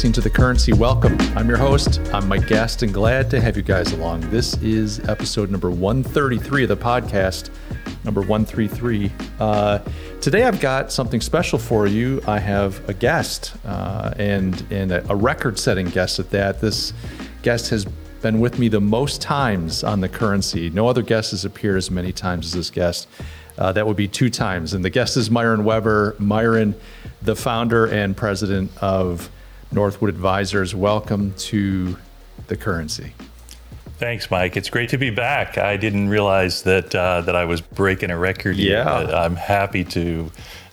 listening to The Currency. Welcome. I'm your host. I'm Mike Gaston. Glad to have you guys along. This is episode number 133 of the podcast, number 133. Uh, today I've got something special for you. I have a guest, uh, and, and a, a record setting guest at that. This guest has been with me the most times on The Currency. No other guest has appeared as many times as this guest. Uh, that would be two times. And the guest is Myron Weber. Myron, the founder and president of Northwood Advisors. Welcome to the currency. Thanks, Mike. It's great to be back. I didn't realize that uh, that I was breaking a record. Yeah, yet, I'm happy to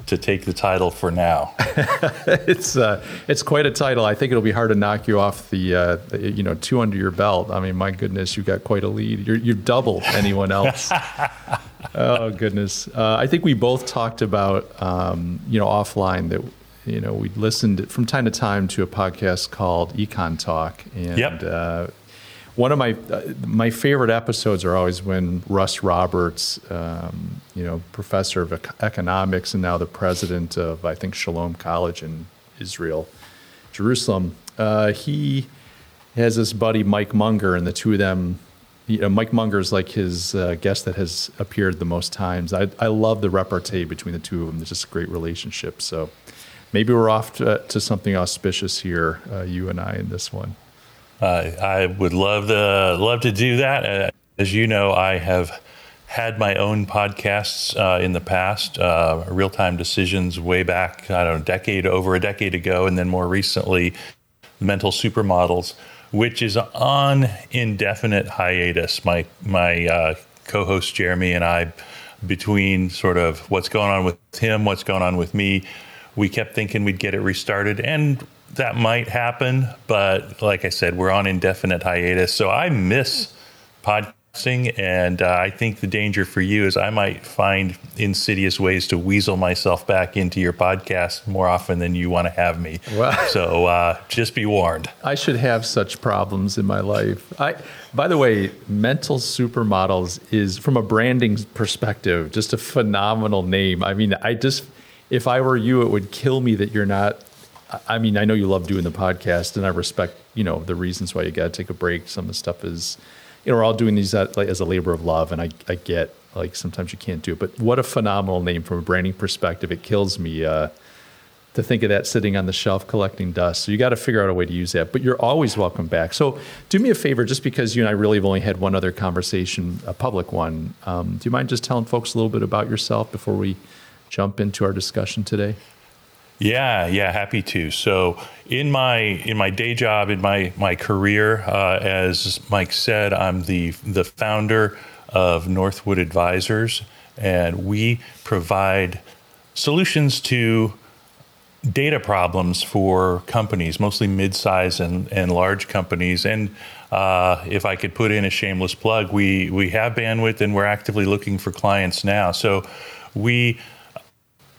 to take the title for now. it's uh, it's quite a title. I think it'll be hard to knock you off the uh, you know two under your belt. I mean, my goodness, you got quite a lead. You're you're double anyone else. oh goodness, uh, I think we both talked about um, you know offline that you know we listened from time to time to a podcast called Econ Talk, and yep. Uh, one of my uh, my favorite episodes are always when Russ Roberts, um, you know, professor of economics and now the president of I think Shalem College in Israel, Jerusalem. Uh, he has this buddy Mike Munger, and the two of them. You know, Mike Munger is like his uh, guest that has appeared the most times. I, I love the repartee between the two of them. There's just a great relationship. So maybe we're off to, to something auspicious here, uh, you and I, in this one. Uh, I would love to love to do that. As you know, I have had my own podcasts uh, in the past, uh, real time decisions way back, I don't know, decade over a decade ago, and then more recently, mental supermodels, which is on indefinite hiatus. My my uh, co-host Jeremy and I, between sort of what's going on with him, what's going on with me, we kept thinking we'd get it restarted, and that might happen, but like I said, we're on indefinite hiatus. So I miss podcasting, and uh, I think the danger for you is I might find insidious ways to weasel myself back into your podcast more often than you want to have me. Well, so uh, just be warned. I should have such problems in my life. I, by the way, Mental Supermodels is, from a branding perspective, just a phenomenal name. I mean, I just if I were you, it would kill me that you're not I mean, I know you love doing the podcast, and I respect you know the reasons why you got to take a break. Some of the stuff is, you know, we're all doing these like, as a labor of love, and I I get like sometimes you can't do it, but what a phenomenal name from a branding perspective. It kills me uh, to think of that sitting on the shelf collecting dust. So you got to figure out a way to use that. But you're always welcome back. So do me a favor, just because you and I really have only had one other conversation, a public one. Um, do you mind just telling folks a little bit about yourself before we jump into our discussion today? Yeah, yeah, happy to. So in my in my day job, in my my career, uh, as Mike said, I'm the the founder of Northwood Advisors, and we provide solutions to data problems for companies, mostly mid-sized and, and large companies. And uh, if I could put in a shameless plug, we we have bandwidth and we're actively looking for clients now. So we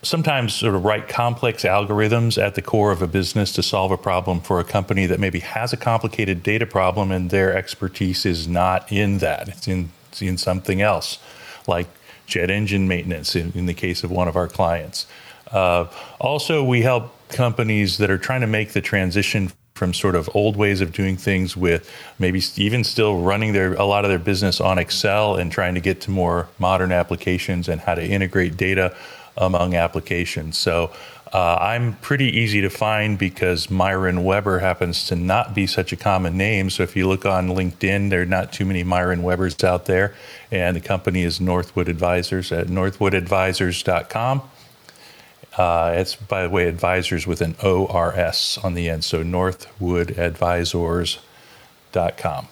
sometimes sort of write complex algorithms at the core of a business to solve a problem for a company that maybe has a complicated data problem and their expertise is not in that. It's in, it's in something else, like jet engine maintenance in, in the case of one of our clients. Uh, also, we help companies that are trying to make the transition from sort of old ways of doing things with maybe even still running their a lot of their business on Excel and trying to get to more modern applications and how to integrate data among applications. So uh, I'm pretty easy to find because Myron Weber happens to not be such a common name. So if you look on LinkedIn, there are not too many Myron Webers out there. And the company is Northwood Advisors at northwoodadvisors.com. Uh, it's, by the way, advisors with an ORS on the end. So northwoodadvisors.com.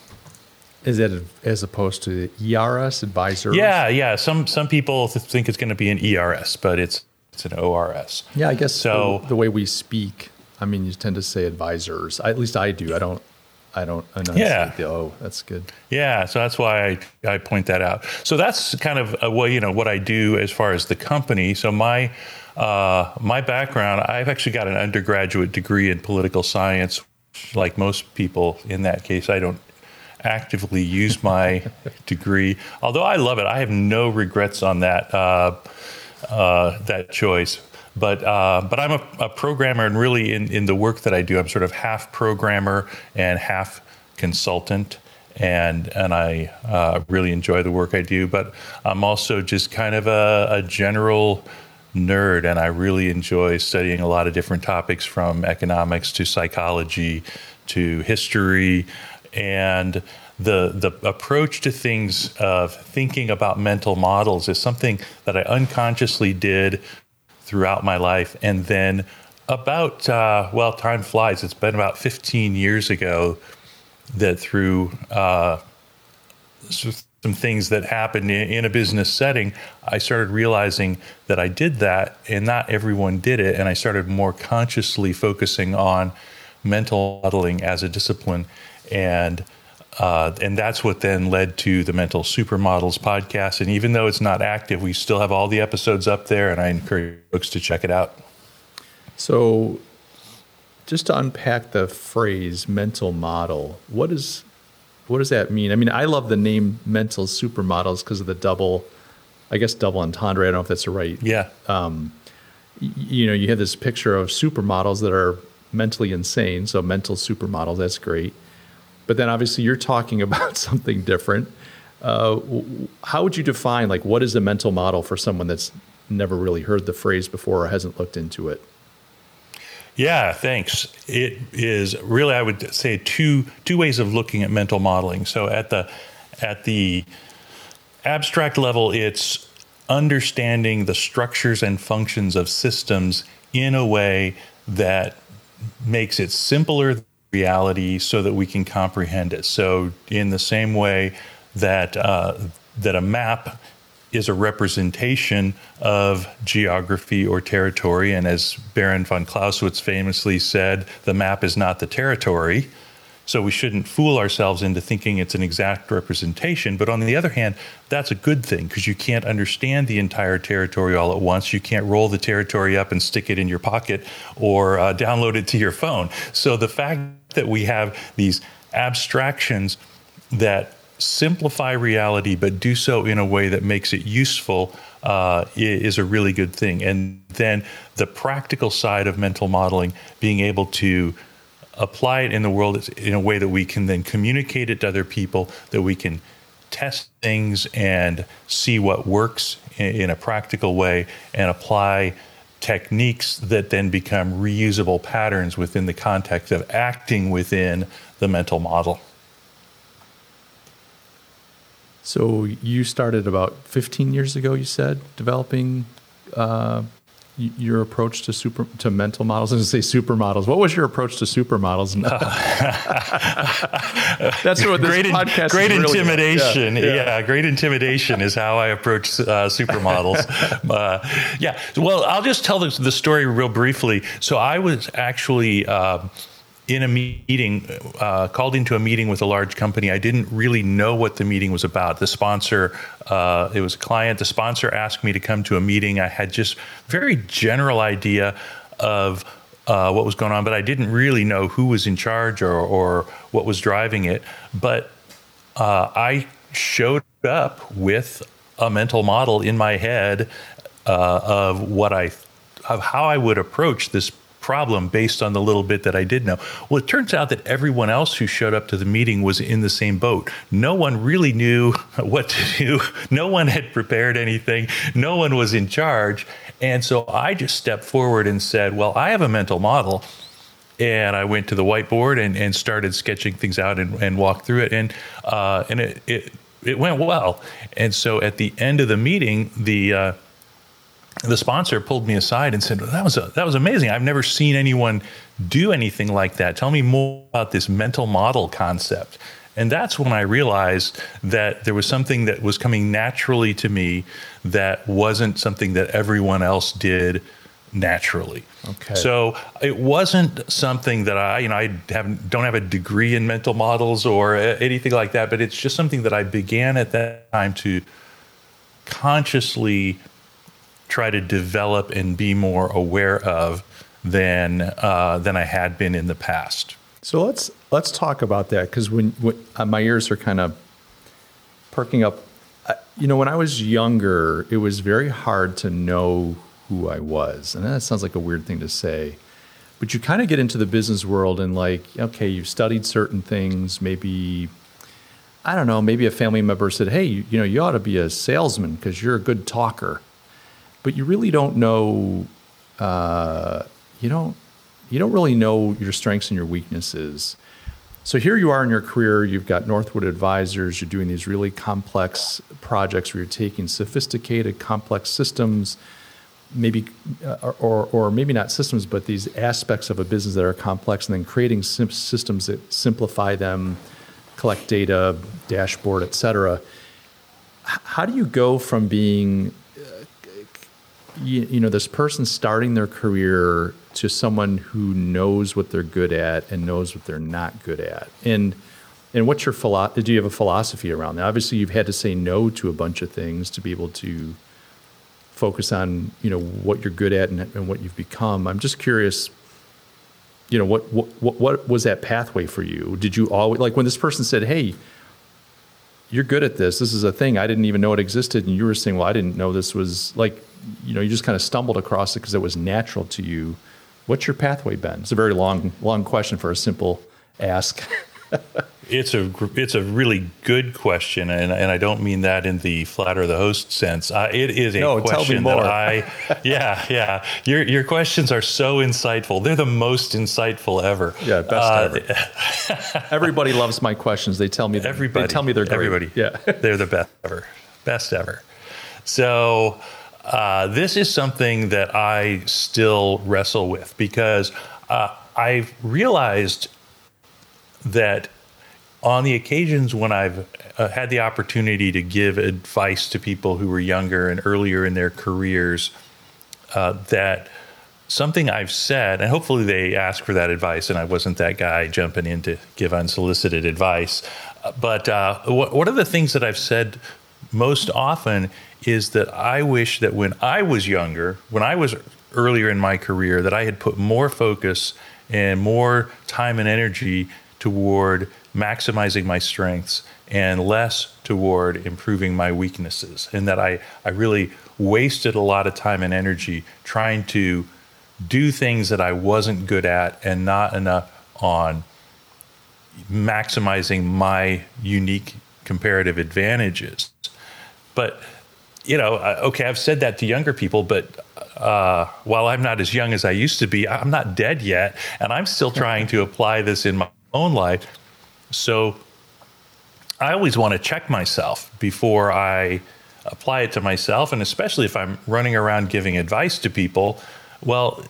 Is that as opposed to ERS advisor? Yeah, yeah. Some some people think it's going to be an ERS, but it's it's an ORS. Yeah, I guess so. The, the way we speak, I mean, you tend to say advisors. At least I do. I don't. I don't enunciate yeah. the oh. That's good. Yeah, so that's why I, I point that out. So that's kind of a, well, you know, what I do as far as the company. So my uh, my background, I've actually got an undergraduate degree in political science. Like most people in that case, I don't actively use my degree. Although I love it, I have no regrets on that uh, uh, that choice. but uh, but I'm a, a, programmer, and really in, in the work that I do, I'm sort of half programmer and half consultant, and and I uh, really enjoy the work I do. But I'm also just kind of a, a general nerd, and I really enjoy studying a lot of different topics from economics to psychology to history, and the the approach to things of thinking about mental models is something that I unconsciously did throughout my life, and then about uh, well, time flies. It's been about 15 years ago that through uh, some things that happened in a business setting, I started realizing that I did that, and not everyone did it, and I started more consciously focusing on mental modeling as a discipline, and uh, and that's what then led to the Mental Supermodels podcast. And even though it's not active, we still have all the episodes up there, and I encourage folks to check it out. So, just to unpack the phrase mental model, what is what does that mean? I mean, I love the name mental supermodels because of the double, I guess double entendre. I don't know if that's the right. Yeah. Um, you know, you have this picture of supermodels that are mentally insane. So mental supermodels, that's great. But then obviously you're talking about something different. Uh, how would you define like what is a mental model for someone that's never really heard the phrase before or hasn't looked into it? Yeah, thanks. It is really I would say two two ways of looking at mental modeling. So at the at the abstract level it's understanding the structures and functions of systems in a way that makes it simpler reality so that we can comprehend it. So, in the same way that uh, that a map is a representation of geography or territory, and as Baron von Clausewitz famously said, the map is not the territory. So we shouldn't fool ourselves into thinking it's an exact representation. But on the other hand, that's a good thing because you can't understand the entire territory all at once. You can't roll the territory up and stick it in your pocket or uh, download it to your phone. So the fact that we have these abstractions that simplify reality but do so in a way that makes it useful uh, is a really good thing. And then the practical side of mental modeling, being able to apply it in the world in a way that we can then communicate it to other people, that we can test things and see what works in, a practical way and apply techniques that then become reusable patterns within the context of acting within the mental model. So you started about 15 years ago, you said, developing uh, your approach to super to mental models and to say supermodels. What was your approach to supermodels? That's what this great, podcast. Great really intimidation. Yeah, yeah. yeah, great intimidation is how I approach uh, supermodels. uh, yeah. Well, I'll just tell the, the, story real briefly. So I was actually. Uh, in a meeting, uh, called into a meeting with a large company. I didn't really know what the meeting was about. The sponsor, uh, it was a client. The sponsor asked me to come to a meeting. I had just very general idea of uh, what was going on, but I didn't really know who was in charge or, or what was driving it. But uh, I showed up with a mental model in my head uh, of what I, of how I would approach this problem based on the little bit that I did know. Well, it turns out that everyone else who showed up to the meeting was in the same boat. No one really knew what to do. No one had prepared anything. No one was in charge. And so I just stepped forward and said, Well, I have a mental model. And I went to the whiteboard and, and started sketching things out and, and walked through it. And, uh, and it, it, it went well. And so at the end of the meeting, the, uh, the sponsor pulled me aside and said, "That was a, that was amazing. I've never seen anyone do anything like that. Tell me more about this mental model concept." And that's when I realized that there was something that was coming naturally to me that wasn't something that everyone else did naturally. Okay. So it wasn't something that I, you know, I have don't have a degree in mental models or anything like that, but it's just something that I began at that time to consciously try to develop and be more aware of than uh, than I had been in the past. So let's let's talk about that because when, when uh, my ears are kind of perking up, you know, when I was younger, it was very hard to know who I was. And that sounds like a weird thing to say. But you kind of get into the business world and, like, okay, you've studied certain things. Maybe, I don't know, maybe a family member said, hey, you, you know, you ought to be a salesman because you're a good talker. But you really don't know, uh, you don't, you don't really know your strengths and your weaknesses. So here you are in your career, you've got Northwood Advisors, you're doing these really complex projects where you're taking sophisticated, complex systems, maybe, uh, or, or maybe not systems, but these aspects of a business that are complex, and then creating sim- systems that simplify them, collect data, dashboard, et cetera. H- how do you go from being you, you, know this person starting their career to someone who knows what they're good at and knows what they're not good at. And and what's your philosophy do you have a philosophy around that? Obviously you've had to say no to a bunch of things to be able to focus on you know what you're good at and, and what you've become. I'm just curious you know what, what what was that pathway for you? Did you always like when this person said hey you're good at this. This is a thing. I didn't even know it existed. And you were saying well i didn't know this was like you know you just kind of stumbled across it because it was natural to you. What's your pathway been? It's a very long long question for a simple ask it's a it's a really good question, and, and I don't mean that in the flatter the host sense. Uh, it is a no, question that I yeah yeah your your questions are so insightful. They're the most insightful ever. Yeah, best uh, ever. everybody loves my questions. They tell me everybody they tell me they're great. everybody. Yeah, they're the best ever, best ever. So uh, this is something that I still wrestle with because uh, I've realized that on the occasions when I've uh, had the opportunity to give advice to people who were younger and earlier in their careers, uh, that something I've said, and hopefully they ask for that advice, and I wasn't that guy jumping in to give unsolicited advice. Uh, but uh, one of the things that I've said most often is that I wish that when I was younger, when I was earlier in my career, that I had put more focus and more time and energy toward maximizing my strengths and less toward improving my weaknesses. And that I, I really wasted a lot of time and energy trying to do things that I wasn't good at and not enough on maximizing my unique comparative advantages. But you know, okay, I've said that to younger people, but uh, while I'm not as young as I used to be, I'm not dead yet, and I'm still trying to apply this in my own life. So I always want to check myself before I apply it to myself, and especially if I'm running around giving advice to people. Well,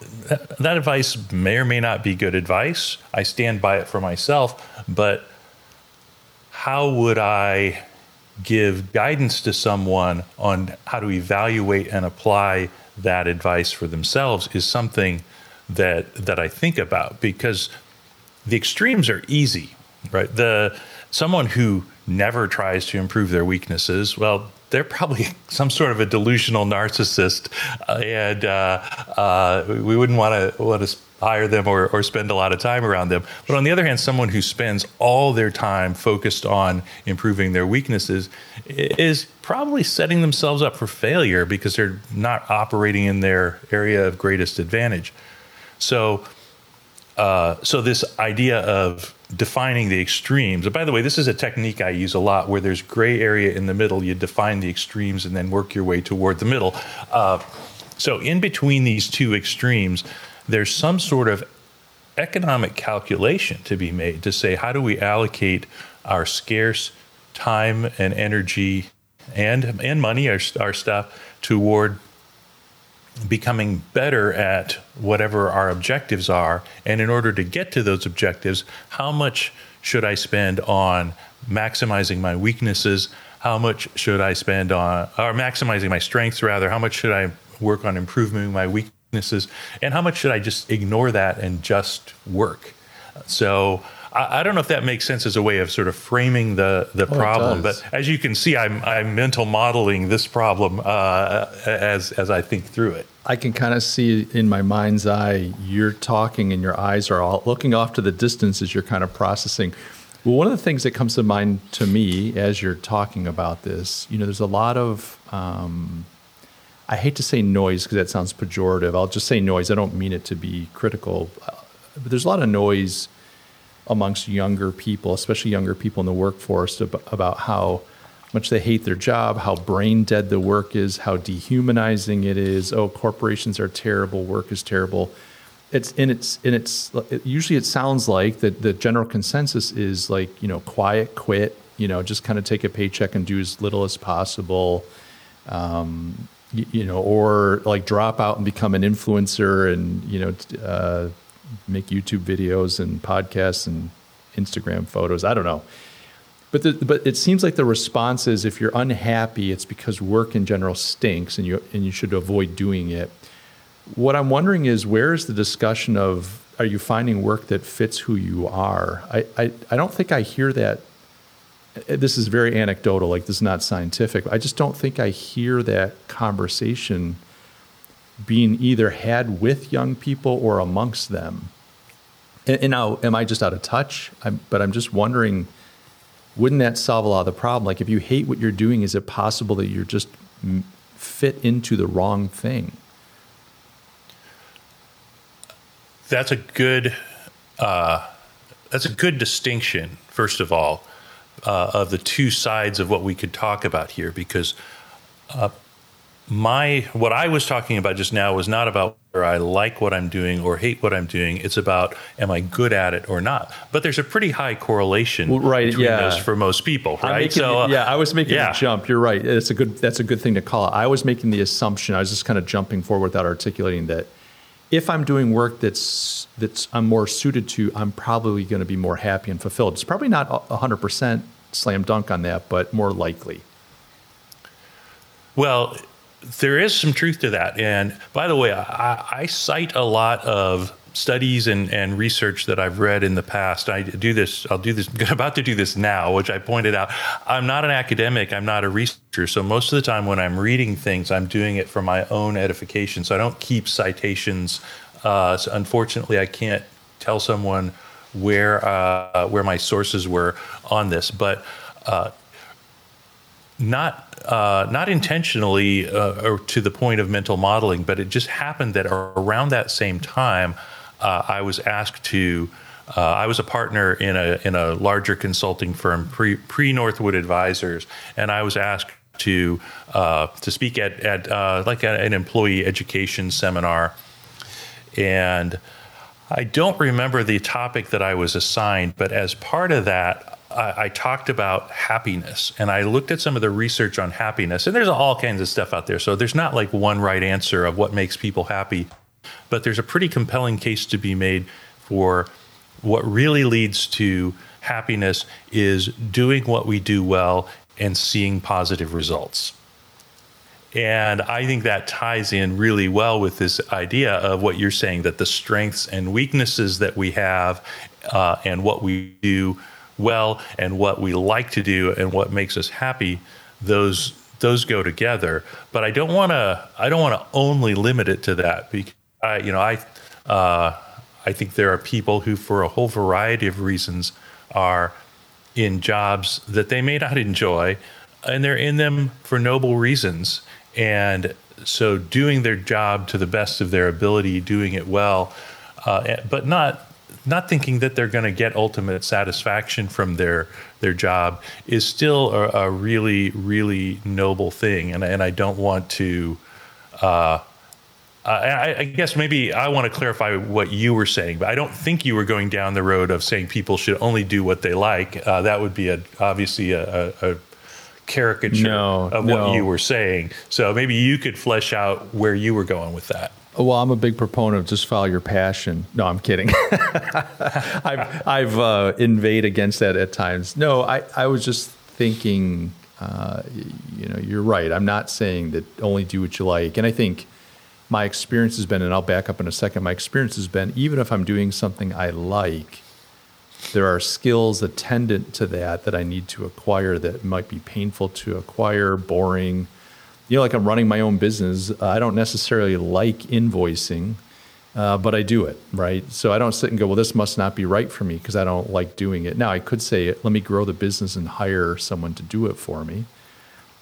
that advice may or may not be good advice. I stand by it for myself, but how would I give guidance to someone on how to evaluate and apply that advice for themselves is something that that I think about because the extremes are easy, right? The someone who never tries to improve their weaknesses, well, they're probably some sort of a delusional narcissist, uh, and uh, uh, we wouldn't want to want to hire them or, or spend a lot of time around them. But on the other hand, someone who spends all their time focused on improving their weaknesses is probably setting themselves up for failure because they're not operating in their area of greatest advantage. So uh, so this idea of defining the extremes. And by the way, this is a technique I use a lot, where there's gray area in the middle. You define the extremes and then work your way toward the middle. Uh, so in between these two extremes, there's some sort of economic calculation to be made to say how do we allocate our scarce time and energy and and money our, our stuff toward becoming better at whatever our objectives are. And in order to get to those objectives, how much should I spend on maximizing my weaknesses? How much should I spend on, or maximizing my strengths rather? How much should I work on improving my weaknesses? And how much should I just ignore that and just work? So, I, I, don't know if that makes sense as a way of sort of framing the the oh, problem, but as you can see, I'm I'm mental modeling this problem uh, as as I think through it. I can kind of see in my mind's eye you're talking and your eyes are all looking off to the distance as you're kind of processing. Well, one of the things that comes to mind to me as you're talking about this, you know, there's a lot of um, I hate to say noise because that sounds pejorative. I'll just say noise. I don't mean it to be critical. But there's a lot of noise amongst younger people, especially younger people in the workforce, about how much they hate their job, how brain dead the work is, how dehumanizing it is. Oh, corporations are terrible, work is terrible. It's and it's and it's it, usually it sounds like that the general consensus is like you know quiet quit, you know just kind of take a paycheck and do as little as possible. Um, you, you, know, or like drop out and become an influencer and you know uh, make YouTube videos and podcasts and Instagram photos. I don't know. But, the, but it seems like the response is if you're unhappy, it's because work in general stinks and you, and you should avoid doing it. What I'm wondering is where is the discussion of are you finding work that fits who you are? I, I, I don't think I hear that. This is very anecdotal, like this is not scientific. I just don't think I hear that conversation being either had with young people or amongst them. And, and now, am I just out of touch? I'm, but I'm just wondering, wouldn't that solve a lot of the problem? Like, if you hate what you're doing, is it possible that you're just fit into the wrong thing? That's a good. Uh, that's a good distinction. First of all, uh, of the two sides of what we could talk about here, because uh, my what I was talking about just now was not about whether I like what I'm doing or hate what I'm doing. It's about am I good at it or not. But there's a pretty high correlation well, right, between yeah. those for most people, right? Making, so uh, yeah, I was making yeah. a jump. You're right. It's a good that's a good thing to call it. I was making the assumption. I was just kind of jumping forward without articulating that if I'm doing work that's that's I'm more suited to, I'm probably going to be more happy and fulfilled. It's probably not 100% slam dunk on that, but more likely. Well, there is some truth to that. And by the way, I, I, cite a lot of studies and, and research that I've read in the past. I do this, I'll do this, I'm about to do this now, which I pointed out. I'm not an academic, I'm not a researcher. So most of the time when I'm reading things, I'm doing it for my own edification. So I don't keep citations. Uh, so unfortunately, I can't tell someone where, uh, where my sources were on this. But uh, not uh, not intentionally uh, or to the point of mental modeling, but it just happened that around that same time, uh, I was asked to. Uh, I was a partner in a in a larger consulting firm, pre pre Northwood Advisors, and I was asked to uh, to speak at at uh, like an employee education seminar, and I don't remember the topic that I was assigned, but as part of that, I, I, talked about happiness and I looked at some of the research on happiness, and there's all kinds of stuff out there. So there's not like one right answer of what makes people happy, but there's a pretty compelling case to be made for what really leads to happiness is doing what we do well and seeing positive results. And I think that ties in really well with this idea of what you're saying that the strengths and weaknesses that we have uh, and what we do well and what we like to do and what makes us happy, those those go together. But I don't want to I don't want to only limit it to that because I you know I uh, I think there are people who for a whole variety of reasons are in jobs that they may not enjoy and they're in them for noble reasons and so doing their job to the best of their ability doing it well uh, but not not thinking that they're going to get ultimate satisfaction from their their job is still a, a really really noble thing, and and I don't want to. Uh, I, I, guess maybe I want to clarify what you were saying, but I don't think you were going down the road of saying people should only do what they like. Uh, that would be a obviously a, a, a caricature no, of no. what you were saying. So maybe you could flesh out where you were going with that. Well, I'm a big proponent of just follow your passion. No, I'm kidding. I've, I've uh, invade against that at times. No, I, I was just thinking, uh, you know, you're right. I'm not saying that only do what you like. And I think my experience has been, and I'll back up in a second, my experience has been even if I'm doing something I like, there are skills attendant to that that I need to acquire that might be painful to acquire, boring, you know, like I'm running my own business. Uh, I don't necessarily like invoicing, uh, but I do it, right? So I don't sit and go, well, this must not be right for me because I don't like doing it. Now, I could say, let me grow the business and hire someone to do it for me.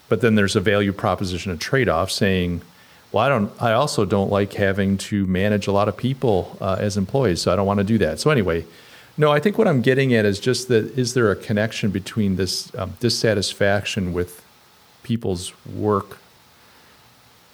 But then there's a value proposition, a trade off saying, well, I don't. I also don't like having to manage a lot of people uh, as employees, so I don't want to do that. So anyway, no, I think what I'm getting at is just that: is there a connection between this um, dissatisfaction with people's work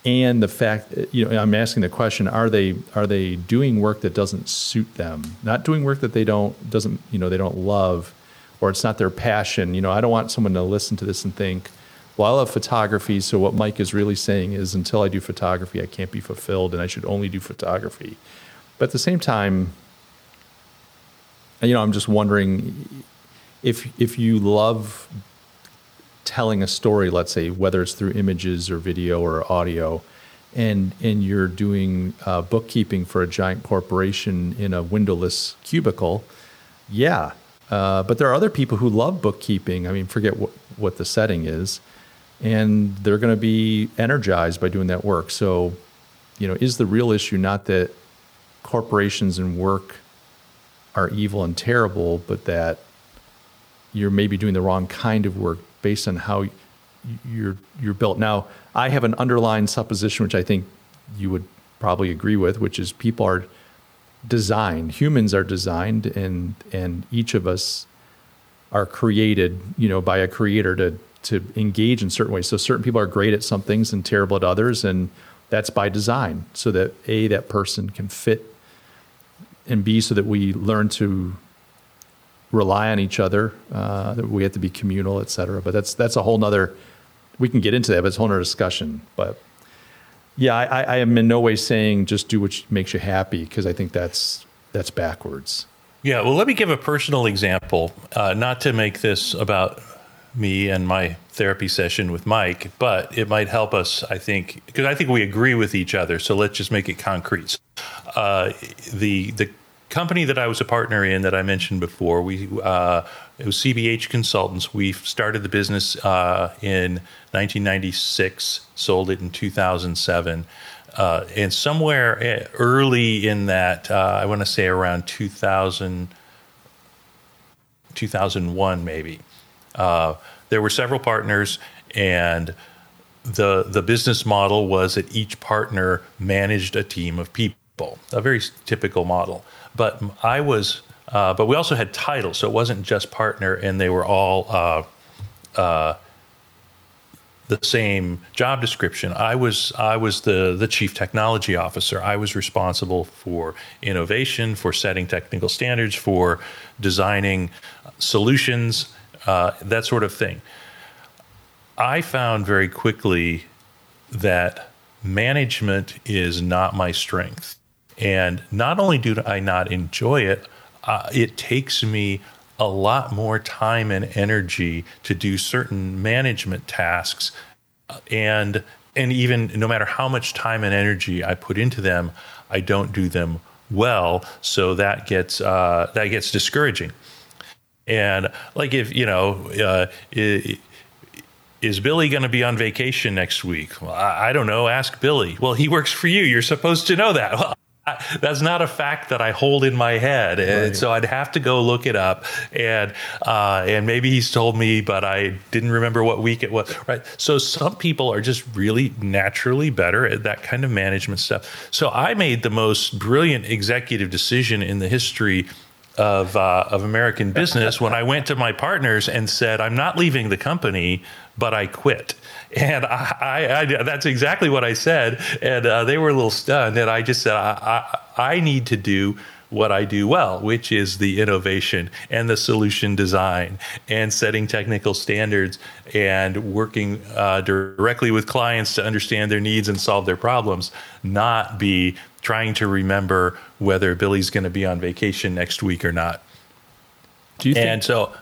and the fact you know i'm asking the question are they are they doing work that doesn't suit them? Not doing work that they don't doesn't you know they don't love or it's not their passion. You know i don't want someone to listen to this and think well i love photography so what mike is really saying is until i do photography i can't be fulfilled and i should only do photography. But at the same time you know i'm just wondering if if you love telling a story, let's say, whether it's through images or video or audio, and and you're doing uh, bookkeeping for a giant corporation in a windowless cubicle, yeah. Uh, but there are other people who love bookkeeping. I mean, forget what, what the setting is, and they're going to be energized by doing that work. So, you know, is the real issue not that corporations and work are evil and terrible, but that you're maybe doing the wrong kind of work based on how you're you're built. Now, I have an underlying supposition, which I think you would probably agree with, which is people are designed, humans are designed, and and each of us are created, you know, by a creator to to engage in certain ways. So certain people are great at some things and terrible at others, and that's by design, so that a that person can fit, and b so that we learn to rely on each other. Uh, we have to be communal, et cetera. But that's that's a whole nother. We can get into that, but it's a whole nother discussion. But yeah, I, I am in no way saying just do what makes you happy because I think that's that's backwards. Yeah, well, let me give a personal example, uh, not to make this about me and my therapy session with Mike, but it might help us, I think, because I think we agree with each other. So let's just make it concrete. Uh, the the company that I was a partner in that I mentioned before, we uh, it was CBH Consultants. We started the business uh, in 1996, sold it in 2007. Uh, and somewhere eh, early in that, uh, I want to say around 2000, 2001 maybe, uh, there were several partners, and the the business model was that each partner managed a team of people, a very typical model. But I was, uh, but we also had titles, so it wasn't just partner, and they were all uh, uh, the same job description. I was I was the the chief technology officer. I was responsible for innovation, for setting technical standards, for designing solutions, uh, that sort of thing. I found very quickly that management is not my strength. And not only do I not enjoy it, uh, it takes me a lot more time and energy to do certain management tasks and and even no matter how much time and energy I put into them, I don't do them well. So that gets uh, that gets discouraging. And like if you know, uh, is Billy going to be on vacation next week? Well, I, I, don't know. Ask Billy. Well, he works for you. You're supposed to know that. Well, that's not a fact that I hold in my head, and right. so I'd have to go look it up. And uh, and maybe he's told me, but I didn't remember what week it was. Right. So some people are just really naturally better at that kind of management stuff. So I made the most brilliant executive decision in the history of uh, of American business when I went to my partners and said, "I'm not leaving the company, but I quit." And I, I, I, that's exactly what I said. And uh, they were a little stunned. And I just said, I, I, I need to do what I do well, which is the innovation and the solution design and setting technical standards and working uh, directly with clients to understand their needs and solve their problems, not be trying to remember whether Billy's going to be on vacation next week or not. Do you think, and so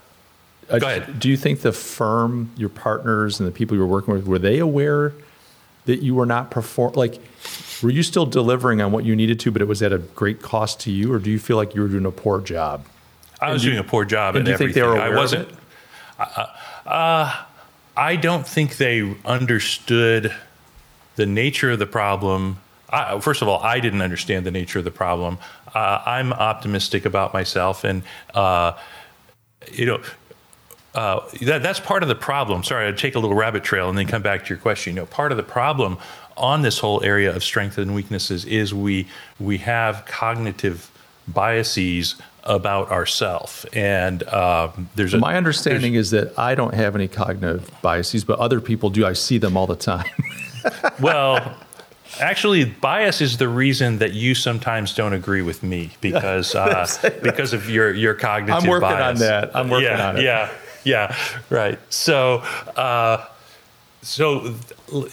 Go ahead. Do you think the firm, your partners, and the people you were working with, were they aware that you were not perform? Like, were you still delivering on what you needed to, but it was at a great cost to you, or do you feel like you were doing a poor job? I was doing a poor job. And do you everything. think they were aware I wasn't. Of it? Uh, uh, I don't think they understood the nature of the problem. I, first of all, I didn't understand the nature of the problem. Uh, I'm optimistic about myself, and uh, you know, uh, that, that's part of the problem. Sorry, I'd take a little rabbit trail and then come back to your question. You know, part of the problem on this whole area of strengths and weaknesses is we we have cognitive biases about ourselves. and uh, there's a, My understanding is that I don't have any cognitive biases, but other people do. I see them all the time. well. Actually, bias is the reason that you sometimes don't agree with me because uh, because of your your cognitive. I'm working bias. on that. I'm working yeah, on it. Yeah, yeah, right. So, uh, so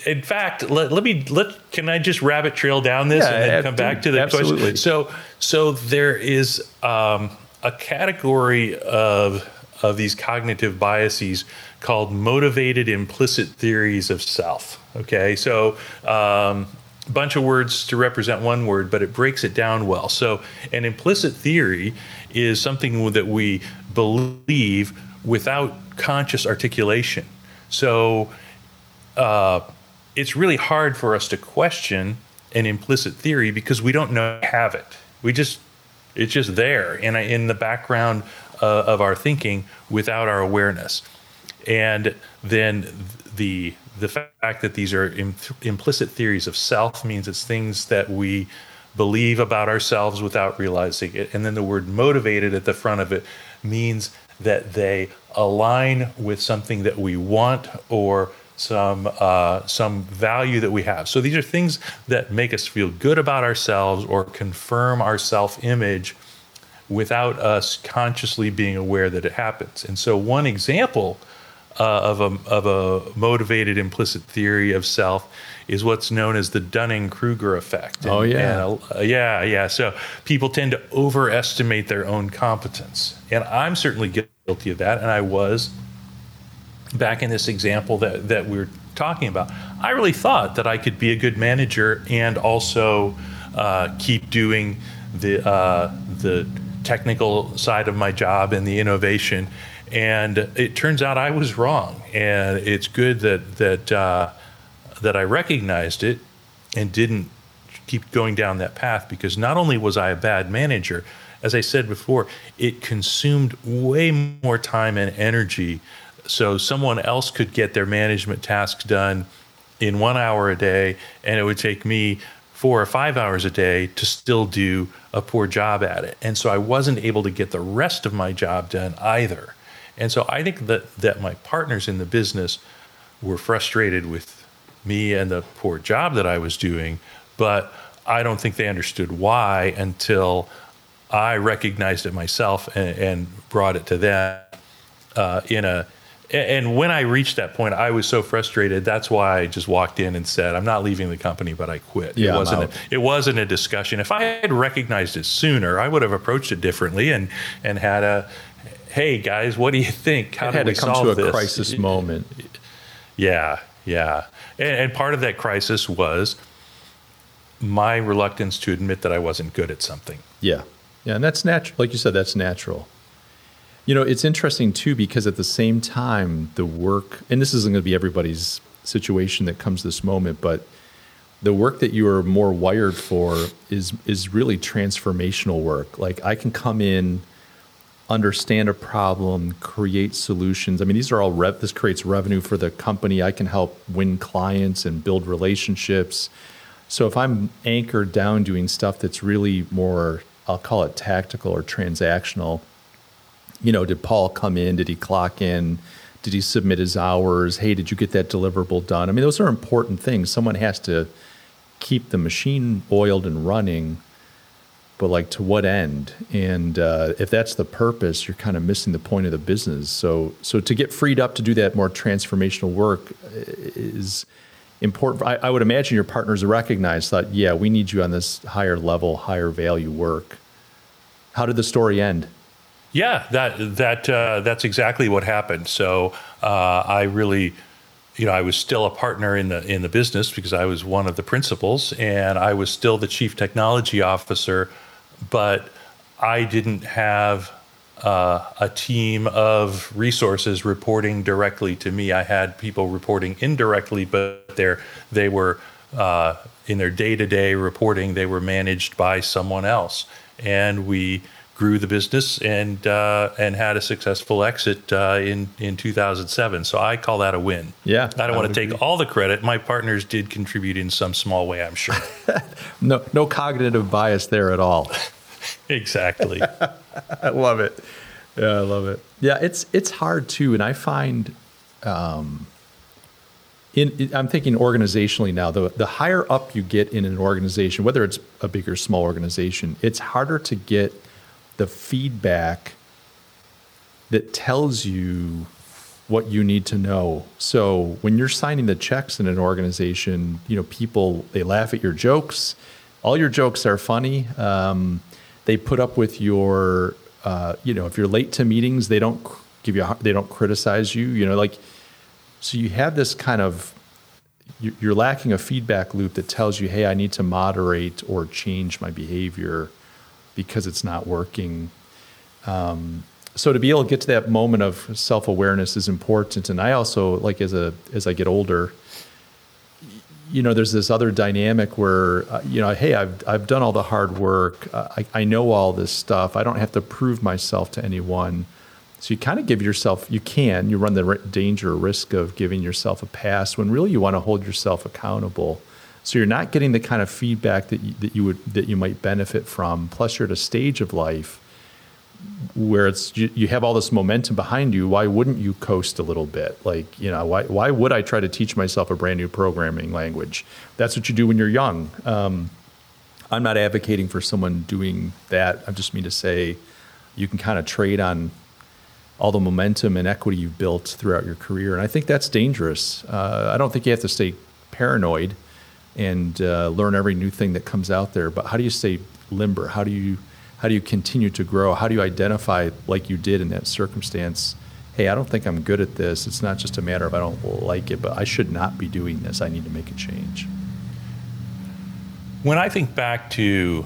in fact, let, let me let can I just rabbit trail down this Yeah, and then come back to the absolutely. question? So, so there is um, a category of of these cognitive biases called motivated implicit theories of self. Okay, so. Um, bunch of words to represent one word, but it breaks it down well. So, an implicit theory is something that we believe without conscious articulation. So, uh, it's really hard for us to question an implicit theory because we don't know have it. We just it's just there in in the background uh, of our thinking without our awareness, and then the the fact that these are Im- implicit theories of self means it's things that we believe about ourselves without realizing it, and then the word motivated at the front of it means that they align with something that we want or some uh, some value that we have. So these are things that make us feel good about ourselves or confirm our self image without us consciously being aware that it happens. And so one example uh, of a of a motivated implicit theory of self is what's known as the Dunning Kruger effect. Oh, yeah. And, uh, yeah, yeah. So people tend to overestimate their own competence, and I'm certainly guilty of that, and I was back in this example that, that we are talking about, I really thought that I could be a good manager and also uh, keep doing the uh, the technical side of my job and the innovation. And it turns out I was wrong, and it's good that that uh, that I recognized it and didn't keep going down that path because not only was I a bad manager, as I said before, it consumed way more time and energy. So someone else could get their management tasks done in one hour a day, and it would take me four or five hours a day to still do a poor job at it. And so I wasn't able to get the rest of my job done either. And so I think that, that my partners in the business were frustrated with me and the poor job that I was doing, but I don't think they understood why until I recognized it myself and, and brought it to them uh, in a. And when I reached that point, I was so frustrated. That's why I just walked in and said, "I'm not leaving the company, but I quit." Yeah, it wasn't. A, it wasn't a discussion. If I had recognized it sooner, I would have approached it differently and and had a, "Hey guys, what do you think? How It do had we to come solve to a this?" crisis moment. Yeah, yeah. And, and part of that crisis was my reluctance to admit that I wasn't good at something. Yeah. Yeah. And that's natural. Like you said, that's natural. You know, it's interesting too, because at the same time, the work, and this isn't going to be everybody's situation that comes this moment, but the work that you are more wired for is is really transformational work. Like I can come in, understand a problem, create solutions. I mean, these are all rev- this creates revenue for the company. I can help win clients and build relationships. So if I'm anchored down doing stuff that's really more, I'll call it tactical or transactional. You know, did Paul come in? Did he clock in? Did he submit his hours? Hey, did you get that deliverable done? I mean, those are important things. Someone has to keep the machine oiled and running, but like to what end? And uh, if that's the purpose, you're kind of missing the point of the business. So, so to get freed up to do that more transformational work is important. I, I would imagine your partners recognize that. Yeah, we need you on this higher level, higher value work. How did the story end? Yeah, that that uh, that's exactly what happened. So uh, I really, you know, I was still a partner in the in the business because I was one of the principals, and I was still the chief technology officer, but I didn't have uh, a team of resources reporting directly to me. I had people reporting indirectly, but they they were uh, in their day to day reporting. They were managed by someone else, and we grew the business and uh, and had a successful exit uh, in in 2007. So I call that a win. Yeah, I don't want to take all the credit. My partners did contribute in some small way, I'm sure. no, no cognitive bias there at all. exactly. I love it. Yeah, I love it. Yeah, it's it's hard too, and I find. Um, in, I'm thinking organizationally now. The the higher up you get in an organization, whether it's a big or small organization, it's harder to get the feedback that tells you what you need to know. So when you're signing the checks in an organization, you know people they laugh at your jokes. All your jokes are funny. Um, they put up with your, uh, you know, if you're late to meetings, they don't give you, a, they don't criticize you. You know, like so you have this kind of you're lacking a feedback loop that tells you, hey, I need to moderate or change my behavior because it's not working. Um, so to be able to get to that moment of self awareness is important. And I also like as a as I get older, you know, there's this other dynamic where uh, you know, hey, I've I've done all the hard work. Uh, I, I know all this stuff. I don't have to prove myself to anyone. So you kind of give yourself, you can, you run the danger risk of giving yourself a pass when really you want to hold yourself accountable. So you're not getting the kind of feedback that you, that you would that you might benefit from. Plus, you're at a stage of life where it's you, you, have all this momentum behind you. Why wouldn't you coast a little bit? Like you know, why why would I try to teach myself a brand new programming language? That's what you do when you're young. Um, I'm not advocating for someone doing that. I just mean to say you can kind of trade on all the momentum and equity you've built throughout your career, and I think that's dangerous. Uh, I don't think you have to stay paranoid and uh, learn every new thing that comes out there. But how do you stay limber? How do you how do you continue to grow? How do you identify, like you did in that circumstance? Hey, I don't think I'm good at this. It's not just a matter of I don't like it, but I should not be doing this. I need to make a change. When I think back to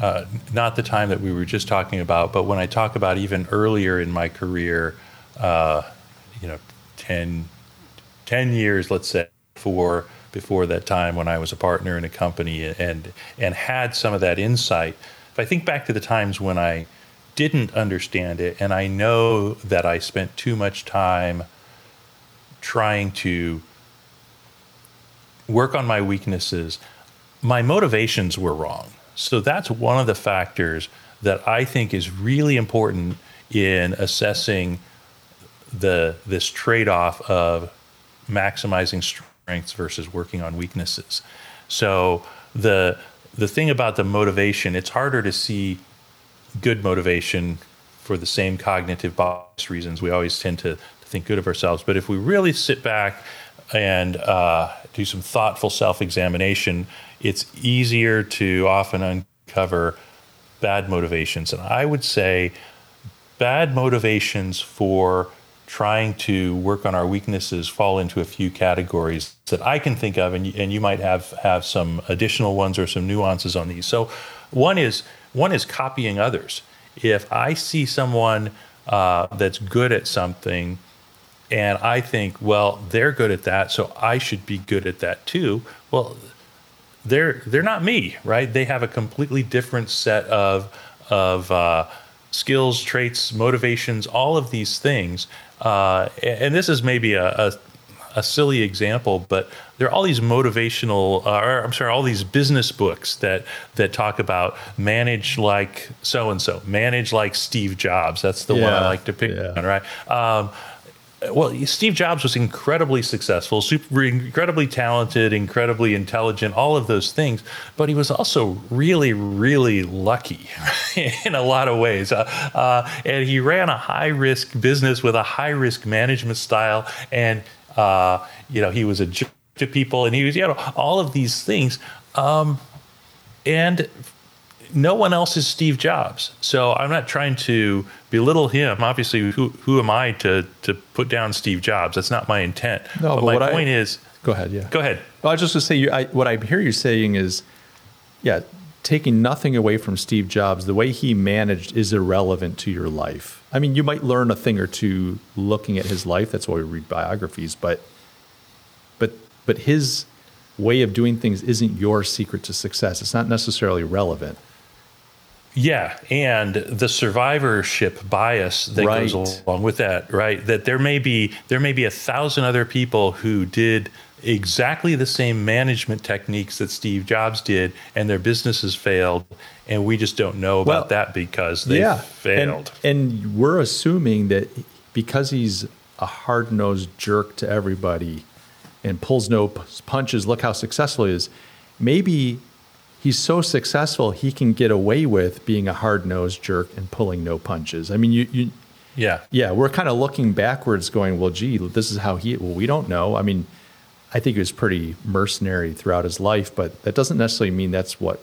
uh, not the time that we were just talking about, but when I talk about even earlier in my career, uh, you know, 10, 10 years, let's say, for before that time when I was a partner in a company and and had some of that insight. If I think back to the times when I didn't understand it and I know that I spent too much time trying to work on my weaknesses, my motivations were wrong. So that's one of the factors that I think is really important in assessing the this trade-off of maximizing strengths versus working on weaknesses. So the the thing about the motivation, it's harder to see good motivation for the same cognitive bias reasons. We always tend to, to think good of ourselves, but if we really sit back and uh, do some thoughtful self-examination, it's easier to often uncover bad motivations. And I would say bad motivations for trying to work on our weaknesses fall into a few categories that I can think of, and you, and you might have have some additional ones or some nuances on these. So, one is one is copying others. If I see someone uh, that's good at something, and I think, well, they're good at that, so I should be good at that too. Well, they're they're not me, right? They have a completely different set of of uh, skills, traits, motivations, all of these things. Uh, and this is maybe a, a, a, silly example, but there are all these motivational, uh, or I'm sorry, all these business books that that talk about manage like so and so, manage like Steve Jobs. That's the yeah, one I like to pick yeah. on, right? Um, well, Steve Jobs was incredibly successful, super, incredibly talented, incredibly intelligent, all of those things. But he was also really, really lucky in a lot of ways. Uh, uh, and he ran a high risk business with a high risk management style. And, uh, you know, he was a jerk to people and he was, you know, all of these things. Um, and no one else is Steve Jobs. So I'm not trying to belittle him. Obviously, who, who am I to, to put down Steve Jobs? That's not my intent. No, but, but my point I, is. Go ahead. Yeah. Go ahead. Well, I was just going to say, you, I, what I hear you saying is, yeah, taking nothing away from Steve Jobs, the way he managed is irrelevant to your life. I mean, you might learn a thing or two looking at his life. That's why we read biographies. But, but, but his way of doing things isn't your secret to success. It's not necessarily relevant. Yeah, and the survivorship bias that Right. goes along with that, right? That there may be there may be a thousand other people who did exactly the same management techniques that Steve Jobs did, and their businesses failed, and we just don't know about Well, that because they failed. And, and we're assuming that because he's a hard nosed jerk to everybody and pulls no punches, look how successful he is. Maybe he's so successful he can get away with being a hard nosed jerk and pulling no punches. I mean, you, you yeah, yeah, we're kind of looking backwards, going, well, gee, this is how he. Well, we don't know. I mean, I think he was pretty mercenary throughout his life, but that doesn't necessarily mean that's what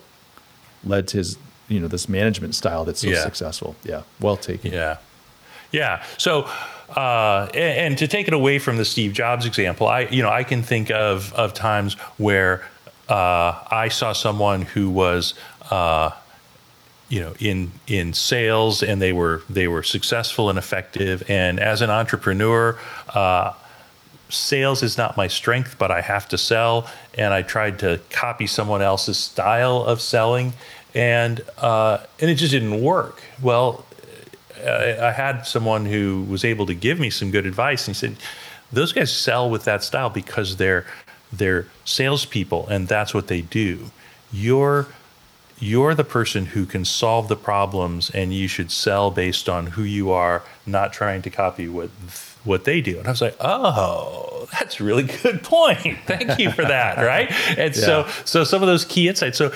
led to his, you know, this management style that's so Yeah. successful. Yeah, well taken. Yeah. Yeah. So, uh, and, and to take it away from the Steve Jobs example, I, you know, I can think of, of times where uh, I saw someone who was, uh, you know, in in sales, and they were they were successful and effective. And as an entrepreneur, uh, sales is not my strength, but I have to sell. And I tried to copy someone else's style of selling, and uh, and it just didn't work. Well, I, I had someone who was able to give me some good advice, and he said, "Those guys sell with that style because they're they're salespeople, and that's what they do. You're you're the person who can solve the problems, and you should sell based on who you are, not trying to copy what what they do." And I was like, "Oh, that's a really good point. Thank you for that." right? And so Yeah. so some of those key insights. So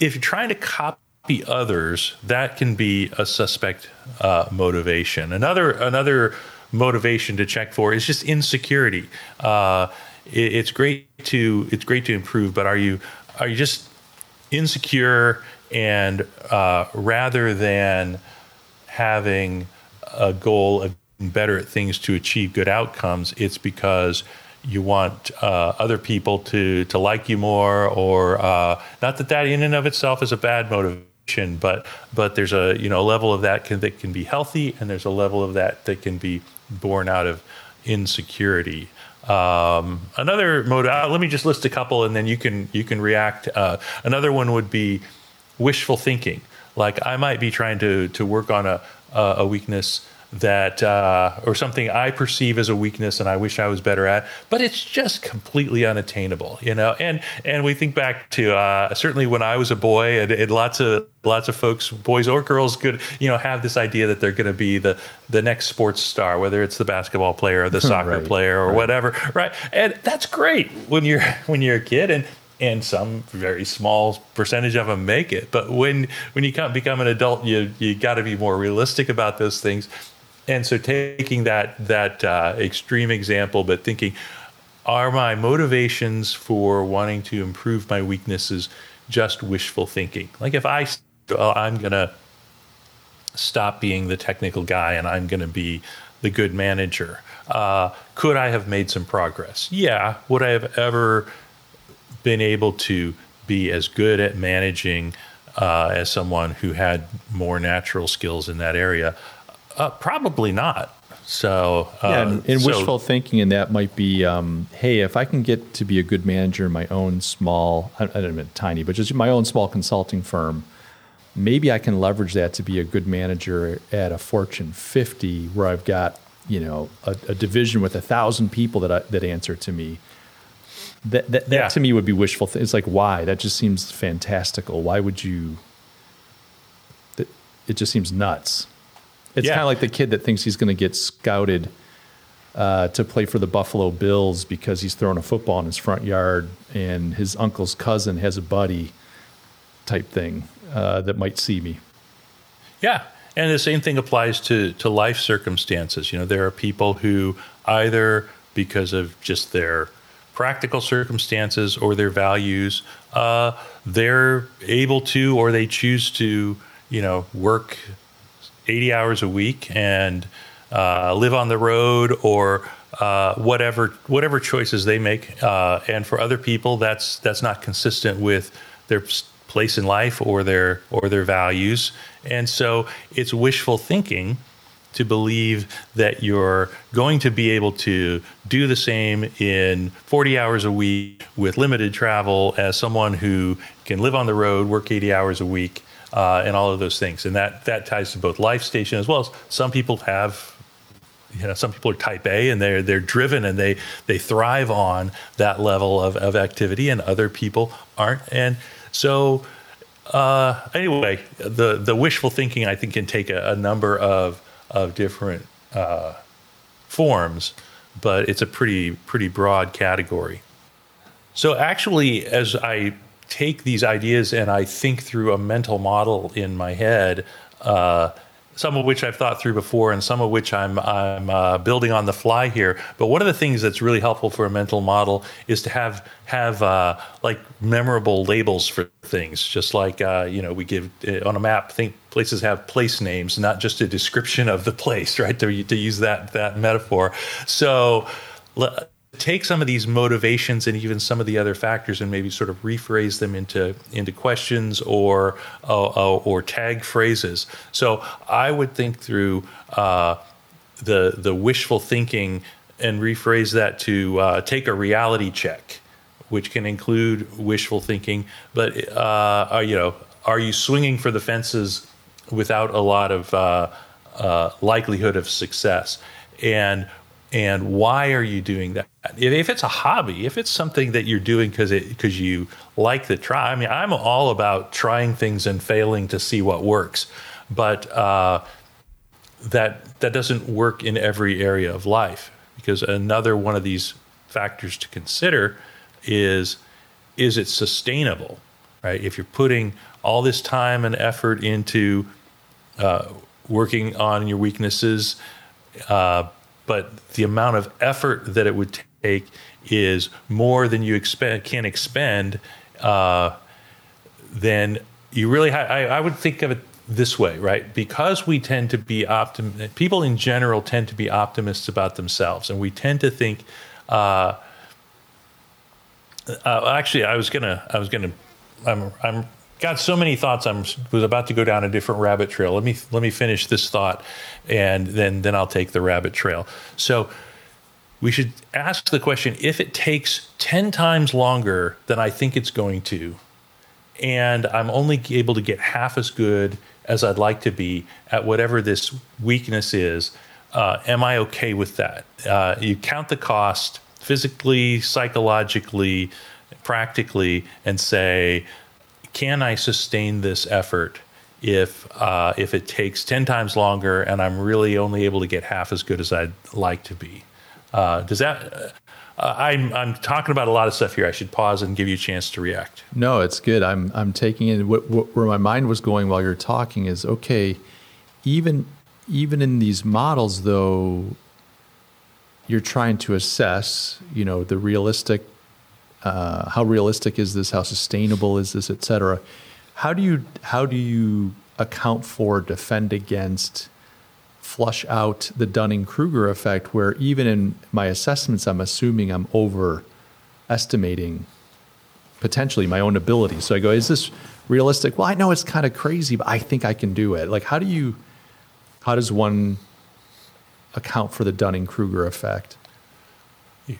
if you're trying to copy others, that can be a suspect uh, motivation. Another another motivation to check for is just insecurity. Uh, it, it's great to it's great to improve, but are you are you just insecure and uh, rather than having a goal of better at things to achieve good outcomes, it's because you want uh, other people to to like you more, or uh, not that that in and of itself is a bad motivation, but but there's a you know a level of that can, that can be healthy, and there's a level of that that can be born out of insecurity. Um, another mode. Uh, let me just list a couple, and then you can you can react. Uh, another one would be wishful thinking. Like I might be trying to to work on a a a weakness that uh, or something I perceive as a weakness and I wish I was better at, but it's just completely unattainable, you know. And and we think back to uh, certainly when I was a boy, and, and lots of lots of folks, boys or girls, could you know have this idea that they're going to be the the next sports star, whether it's the basketball player or the soccer Right, player or right. whatever, right? And that's great when you're when you're a kid and and some very small percentage of them make it. But when when you come, become an adult, you you got to be more realistic about those things. And so, taking that that uh, extreme example, but thinking, are my motivations for wanting to improve my weaknesses just wishful thinking? Like if I, I'm gonna stop being the technical guy and I'm to be the good manager. Uh, could I have made some progress? Yeah. Would I have ever been able to be as good at managing uh, as someone who had more natural skills in that area? Uh, probably not. So, uh, Yeah, and, and so- wishful thinking in that might be, um, hey, if I can get to be a good manager in my own small, I, I don't mean tiny, but just my own small consulting firm, maybe I can leverage that to be a good manager at a Fortune 50 where I've got, you know, a, a division with a thousand people that I, that answer to me. That that, that Yeah. to me would be wishful. Th- it's like why? That just seems fantastical. Why would you? It just seems nuts. It's Yeah. kind of like the kid that thinks he's going to get scouted uh, to play for the Buffalo Bills because he's throwing a football in his front yard and his uncle's cousin has a buddy type thing uh, that might see me. Yeah. And the same thing applies to, to life circumstances. You know, there are people who either because of just their practical circumstances or their values, uh, they're able to or they choose to, you know, work 80 hours a week and uh, live on the road or uh, whatever whatever choices they make. Uh, and for other people, that's that's not consistent with their place in life or their or their values. And so it's wishful thinking to believe that you're going to be able to do the same in 40 hours a week with limited travel as someone who can live on the road, work 80 hours a week, uh, and all of those things. And that that ties to both life station as well as some people have you know some people are type A and they're they're driven and they they thrive on that level of, of activity and other people aren't and so uh, anyway the the wishful thinking I think can take a, a number of of different uh, forms but it's a pretty pretty broad category so actually as I take these ideas and I think through a mental model in my head uh, some of which I've thought through before, and some of which I'm I'm uh, building on the fly here. But one of the things that's really helpful for a mental model is to have have uh, like memorable labels for things, just like uh, you know we give uh, on a map. Think places have place names, not just a description of the place, right? To to use that that metaphor. So take some of these motivations and even some of the other factors and maybe sort of rephrase them into into questions or uh, uh, or tag phrases. So I would think through uh, the the wishful thinking and rephrase that to uh, take a reality check, which can include wishful thinking. But uh, you know, are you swinging for the fences without a lot of uh, likelihood of success? And and why are you doing that? If it's a hobby, if it's something that you're doing because because you like the try. I mean, I'm all about trying things and failing to see what works, but uh, that that doesn't work in every area of life because another one of these factors to consider is is it sustainable, right? If you're putting all this time and effort into uh, working on your weaknesses. Uh, but the amount of effort that it would take is more than you expect can expend, uh, then you really ha- I, I would think of it this way, right? Because we tend to be optim- people in general tend to be optimists about themselves, and we tend to think. Uh, uh, actually, I was gonna, I was gonna, I'm, I'm got so many thoughts. I'm was about to go down a different rabbit trail. Let me let me finish this thought, and then then I'll take the rabbit trail. So we should ask the question: if it takes ten times longer than I think it's going to, and I'm only able to get half as good as I'd like to be at whatever this weakness is, uh, am I okay with that? Uh, you count the cost physically, psychologically, practically, and say can I sustain this effort if uh, if it takes ten times longer and I'm really only able to get half as good as I'd like to be? Uh, does that? Uh, I'm I'm talking about a lot of stuff here. I should pause and give you a chance to react. No, it's good. I'm I'm taking in what, what, where my mind was going while you're talking is okay. Even even in these models, though, you're trying to assess, you know, the realistic uh, how realistic is this? How sustainable is this, et cetera? How do you how do you account for, defend against, flush out the Dunning Kruger effect, where even in my assessments, I'm assuming I'm overestimating potentially my own ability. So I go, is this realistic? Well, I know it's kind of crazy, but I think I can do it. Like, how do you, how does one account for the Dunning Kruger effect?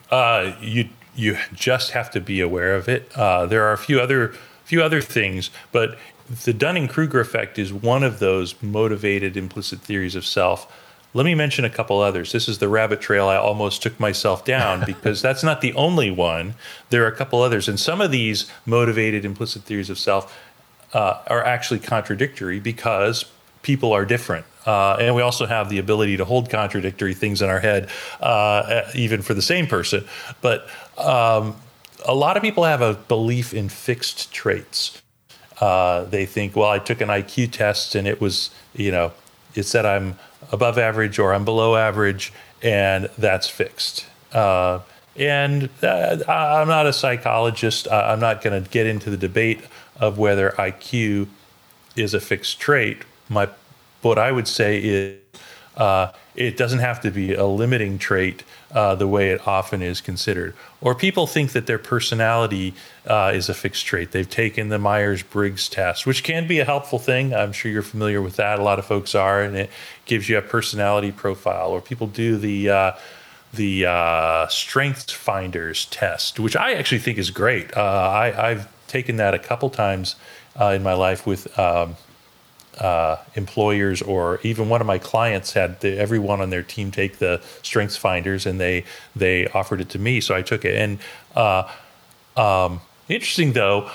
Uh, you you just have to be aware of it. Uh, there are a few other few other things, but the Dunning Kruger effect is one of those motivated implicit theories of self. Let me mention a couple others. This is the rabbit trail I almost took myself down because that's not the only one. There are a couple others, and some of these motivated implicit theories of self uh, are actually contradictory because people are different. Uh, and we also have the ability to hold contradictory things in our head, uh, even for the same person. But um, a lot of people have a belief in fixed traits. Uh, they think, well, I took an IQ test and it was, you know, it said I'm above average or I'm below average, and that's fixed. Uh, and uh, I'm not a psychologist. I'm not going to get into the debate of whether IQ is a fixed trait. My what I would say is uh, it doesn't have to be a limiting trait uh, the way it often is considered. Or people think that their personality uh, is a fixed trait. They've taken the Myers Briggs test, which can be a helpful thing. I'm sure you're familiar with that. A lot of folks are, and it gives you a personality profile. Or people do the uh, the uh, Strengths Finders test, which I actually think is great. Uh, I, have taken that a couple times in my life with. Um, uh, employers or even one of my clients had the, everyone on their team take the strengths finders and they they offered it to me so i took it. And uh, um, interesting though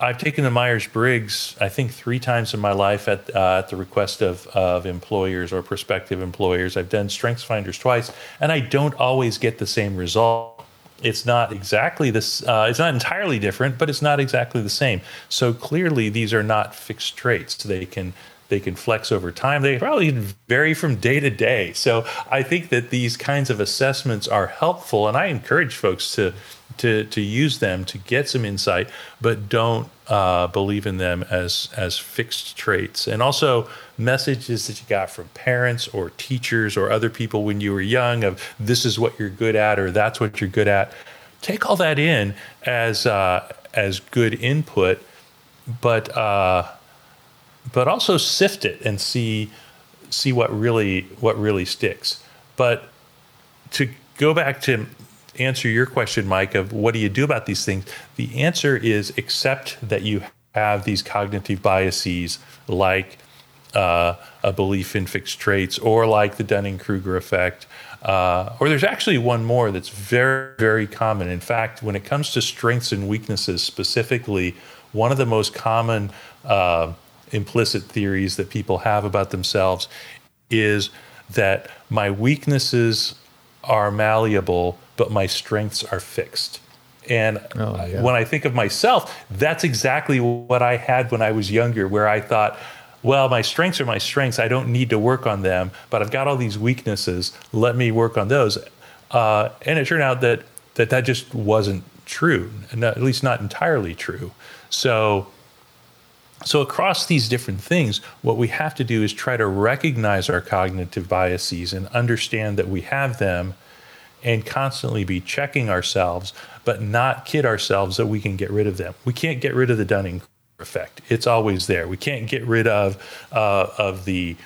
i've taken the myers-briggs i think three times in my life at, uh, at the request of, of employers or prospective employers. I've done strengths finders twice and i don't always get the same result it's not exactly this uh, it's not entirely different but it's not exactly the same. So clearly these are not fixed traits. They can they can flex over time. They probably vary from day to day. So i think that these kinds of assessments are helpful and i encourage folks to to to use them to get some insight but don't uh, believe in them as as fixed traits. And also messages that you got from parents or teachers or other people when you were young of this is what you're good at or that's what you're good at take all that in as uh, as good input but uh, but also sift it and see see what really what really sticks but to go back to answer your question mike of what do you do about these things the answer is accept that you have these cognitive biases like uh, a belief in fixed traits, or like the Dunning Kruger effect. Uh, or there's actually one more that's very, very common. In fact, when it comes to strengths and weaknesses specifically, one of the most common uh, implicit theories that people have about themselves is that my weaknesses are malleable, but my strengths are fixed. And oh, yeah. when I think of myself, that's exactly what I had when I was younger, where I thought, well, my strengths are my strengths. I don't need to work on them, but I've got all these weaknesses. Let me work on those. Uh, and it turned out that, that that just wasn't true, not, at least not entirely true. So, so across these different things, what we have to do is try to recognize our cognitive biases and understand that we have them and constantly be checking ourselves, but not kid ourselves that we can get rid of them. We can't get rid of the Dunning effect. It's always there. We can't get rid of uh, of the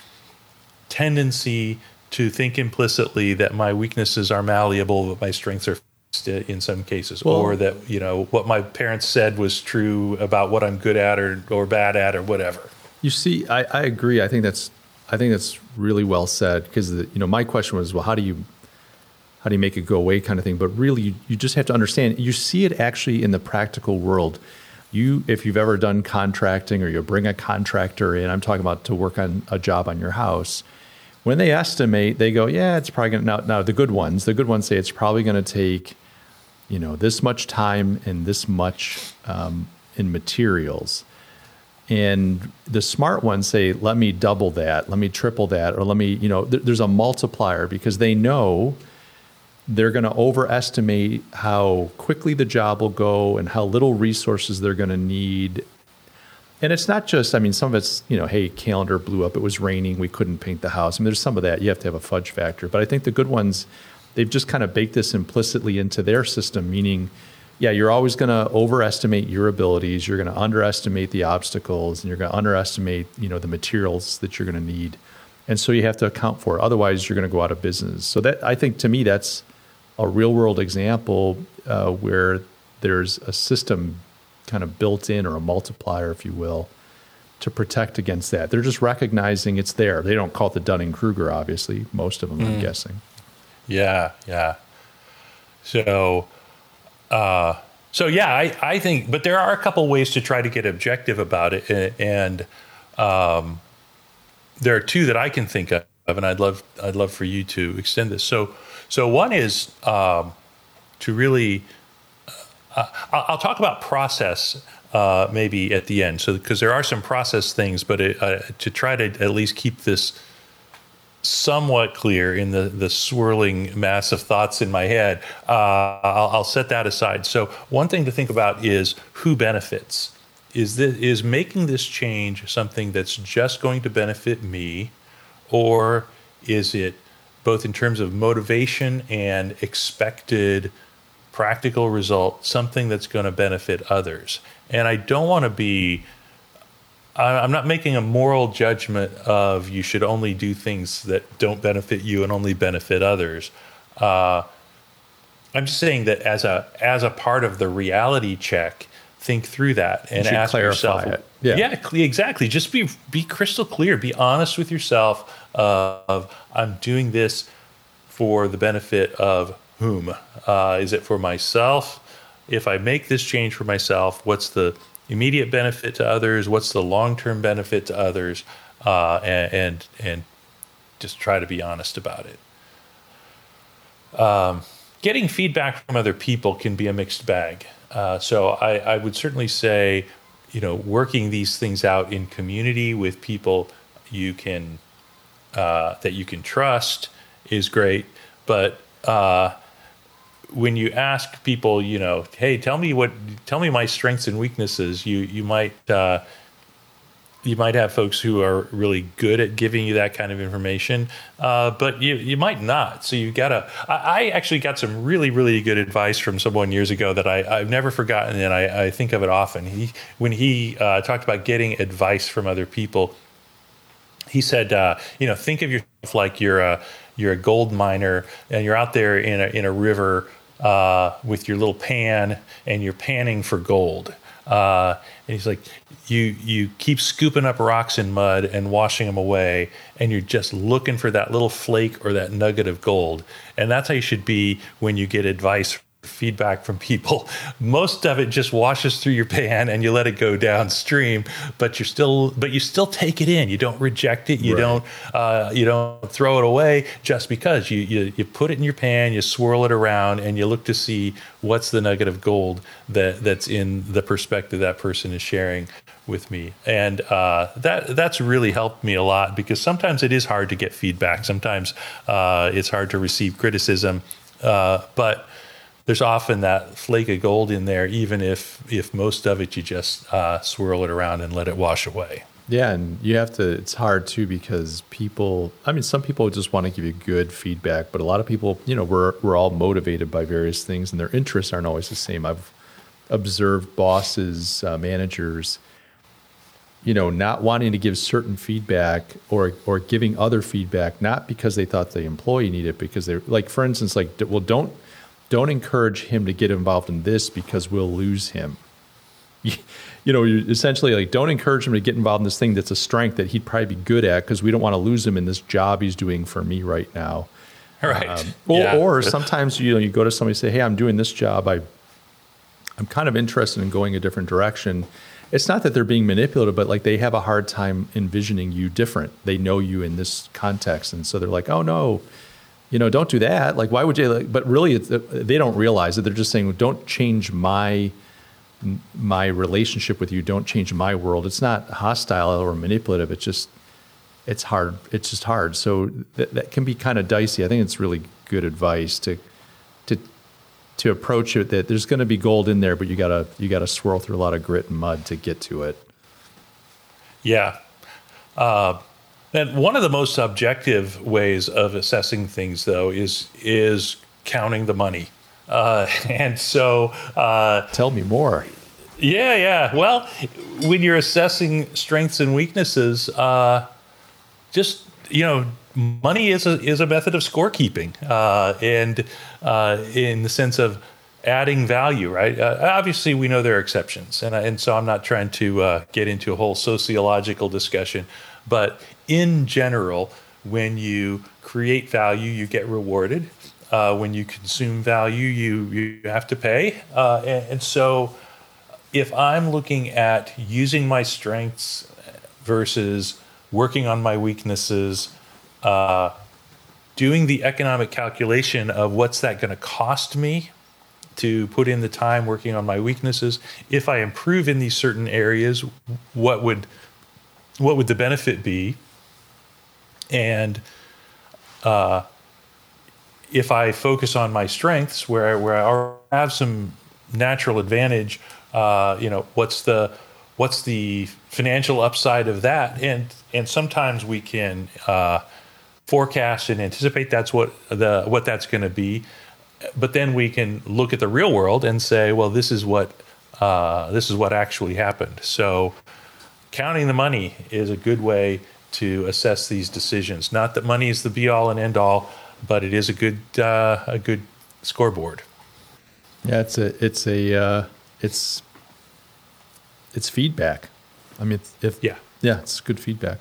tendency to think implicitly that my weaknesses are malleable, but my strengths are in some cases, well, or that you know what my parents said was true about what I'm good at or or bad at or whatever. You see, I, I agree. I think that's I think that's really well said because you know my question was, well, how do you how do you make it go away, kind of thing. But really, you, you just have to understand. You see it actually in the practical world you if you've ever done contracting or you bring a contractor in i'm talking about to work on a job on your house when they estimate they go yeah it's probably going to now, now the good ones the good ones say it's probably going to take you know this much time and this much um, in materials and the smart ones say let me double that let me triple that or let me you know th- there's a multiplier because they know they're going to overestimate how quickly the job will go and how little resources they're going to need. And it's not just, I mean, some of it's, you know, hey, calendar blew up, it was raining, we couldn't paint the house. I mean, there's some of that. You have to have a fudge factor. But I think the good ones, they've just kind of baked this implicitly into their system, meaning, yeah, you're always going to overestimate your abilities, you're going to underestimate the obstacles, and you're going to underestimate, you know, the materials that you're going to need. And so you have to account for it. Otherwise, you're going to go out of business. So that I think to me that's a real world example uh, where there's a system kind of built in or a multiplier, if you will, to protect against that. They're just recognizing it's there. They don't call it the Dunning Kruger, obviously, most of them, mm. I'm guessing. Yeah, yeah. So, uh, so yeah, I, I think, but there are a couple ways to try to get objective about it, and, and um, there are two that I can think of, and I'd love I'd love for you to extend this. So, so one is um, to really, uh, I'll talk about process uh, maybe at the end. So because there are some process things, but it, uh, to try to at least keep this somewhat clear in the the swirling mass of thoughts in my head, uh, I'll, I'll set that aside. So one thing to think about is who benefits. Is this is making this change something that's just going to benefit me, or is it both in terms of motivation and expected practical result, something that's going to benefit others. And I don't want to be, I'm not making a moral judgment of you should only do things that don't benefit you and only benefit others. Uh, I'm just saying that as a as a part of the reality check, think through that and ask yourself, it. Yeah. yeah, exactly. Just be be crystal clear. Be honest with yourself. Uh, of I'm doing this for the benefit of whom? Uh, is it for myself? If I make this change for myself, what's the immediate benefit to others? What's the long term benefit to others? Uh, and, and, and just try to be honest about it. Um, getting feedback from other people can be a mixed bag. Uh, so I, I would certainly say you know, working these things out in community with people you can uh, that you can trust is great. But uh, when you ask people, you know, hey, tell me what, tell me my strengths and weaknesses, you you might uh, you might have folks who are really good at giving you that kind of information, uh, but you, you might not. So you've got to. I, I, actually got some really, really good advice from someone years ago that I, have never forgotten, and I, I, think of it often. He, when he uh, talked about getting advice from other people, he said, uh, you know, think of yourself like you're a you're a gold miner, and you're out there in a in a river uh, with your little pan, and you're panning for gold uh, and he's like, you you keep scooping up rocks and mud and washing them away, and you're just looking for that little flake or that nugget of gold. And that's how you should be when you get advice feedback from people. Most of it just washes through your pan and you let it go downstream, but you're still but you still take it in. You don't reject it. You right. don't uh, you don't throw it away just because you, you you put it in your pan, you swirl it around, and you look to see what's the nugget of gold that that's in the perspective that person is sharing with me, and uh, that that's really helped me a lot because sometimes it is hard to get feedback. Sometimes uh, it's hard to receive criticism, uh, but there's often that flake of gold in there, even if if most of it you just uh, swirl it around and let it wash away. Yeah, and you have to. It's hard too because people. I mean, some people just want to give you good feedback, but a lot of people, you know, we're we're all motivated by various things, and their interests aren't always the same. I've observed bosses, uh, managers, you know, not wanting to give certain feedback or or giving other feedback, not because they thought the employee needed, it, because they're like, for instance, like, well, don't don't encourage him to get involved in this because we'll lose him. You, know, you essentially like don't encourage him to get involved in this thing that's a strength that he'd probably be good at because we don't want to lose him in this job he's doing for me right now. Right. Um, or, yeah. or sometimes you know you go to somebody and say, "Hey, I'm doing this job. I I'm kind of interested in going a different direction." It's not that they're being manipulative, but like they have a hard time envisioning you different. They know you in this context, and so they're like, "Oh no, you know, don't do that. Like, why would you? Like, but really, they don't realize it. They're just saying, don't change my my relationship with you. Don't change my world. It's not hostile or manipulative. It's just it's hard. It's just hard. So that, that can be kind of dicey. I think it's really good advice to to to approach it that there's going to be gold in there, but you gotta you gotta swirl through a lot of grit and mud to get to it. Yeah. Uh, and one of the most objective ways of assessing things, though, is is counting the money. Uh, and so, uh, tell me more. Yeah, yeah. Well, when you're assessing strengths and weaknesses, uh, just you know, money is a is a method of scorekeeping, uh, and uh, in the sense of adding value, right? Uh, obviously, we know there are exceptions, and and so I'm not trying to uh, get into a whole sociological discussion, but in general, when you create value, you get rewarded. Uh, when you consume value, you you have to pay, uh, and, and so if I'm looking at using my strengths versus working on my weaknesses, uh, doing the economic calculation of what's that going to cost me to put in the time working on my weaknesses. If I improve in these certain areas, what would what would the benefit be? And uh, if I focus on my strengths, where where I have some natural advantage, uh, you know, what's the what's the financial upside of that? And and sometimes we can uh, forecast and anticipate that's what the what that's going to be but then we can look at the real world and say, well, this is what uh, this is what actually happened. So, counting the money is a good way to assess these decisions. Not that money is the be all and end all, but it is a good uh, a good scoreboard. Yeah, it's a it's a uh, it's it's feedback. I mean, if Yeah. yeah, it's good feedback.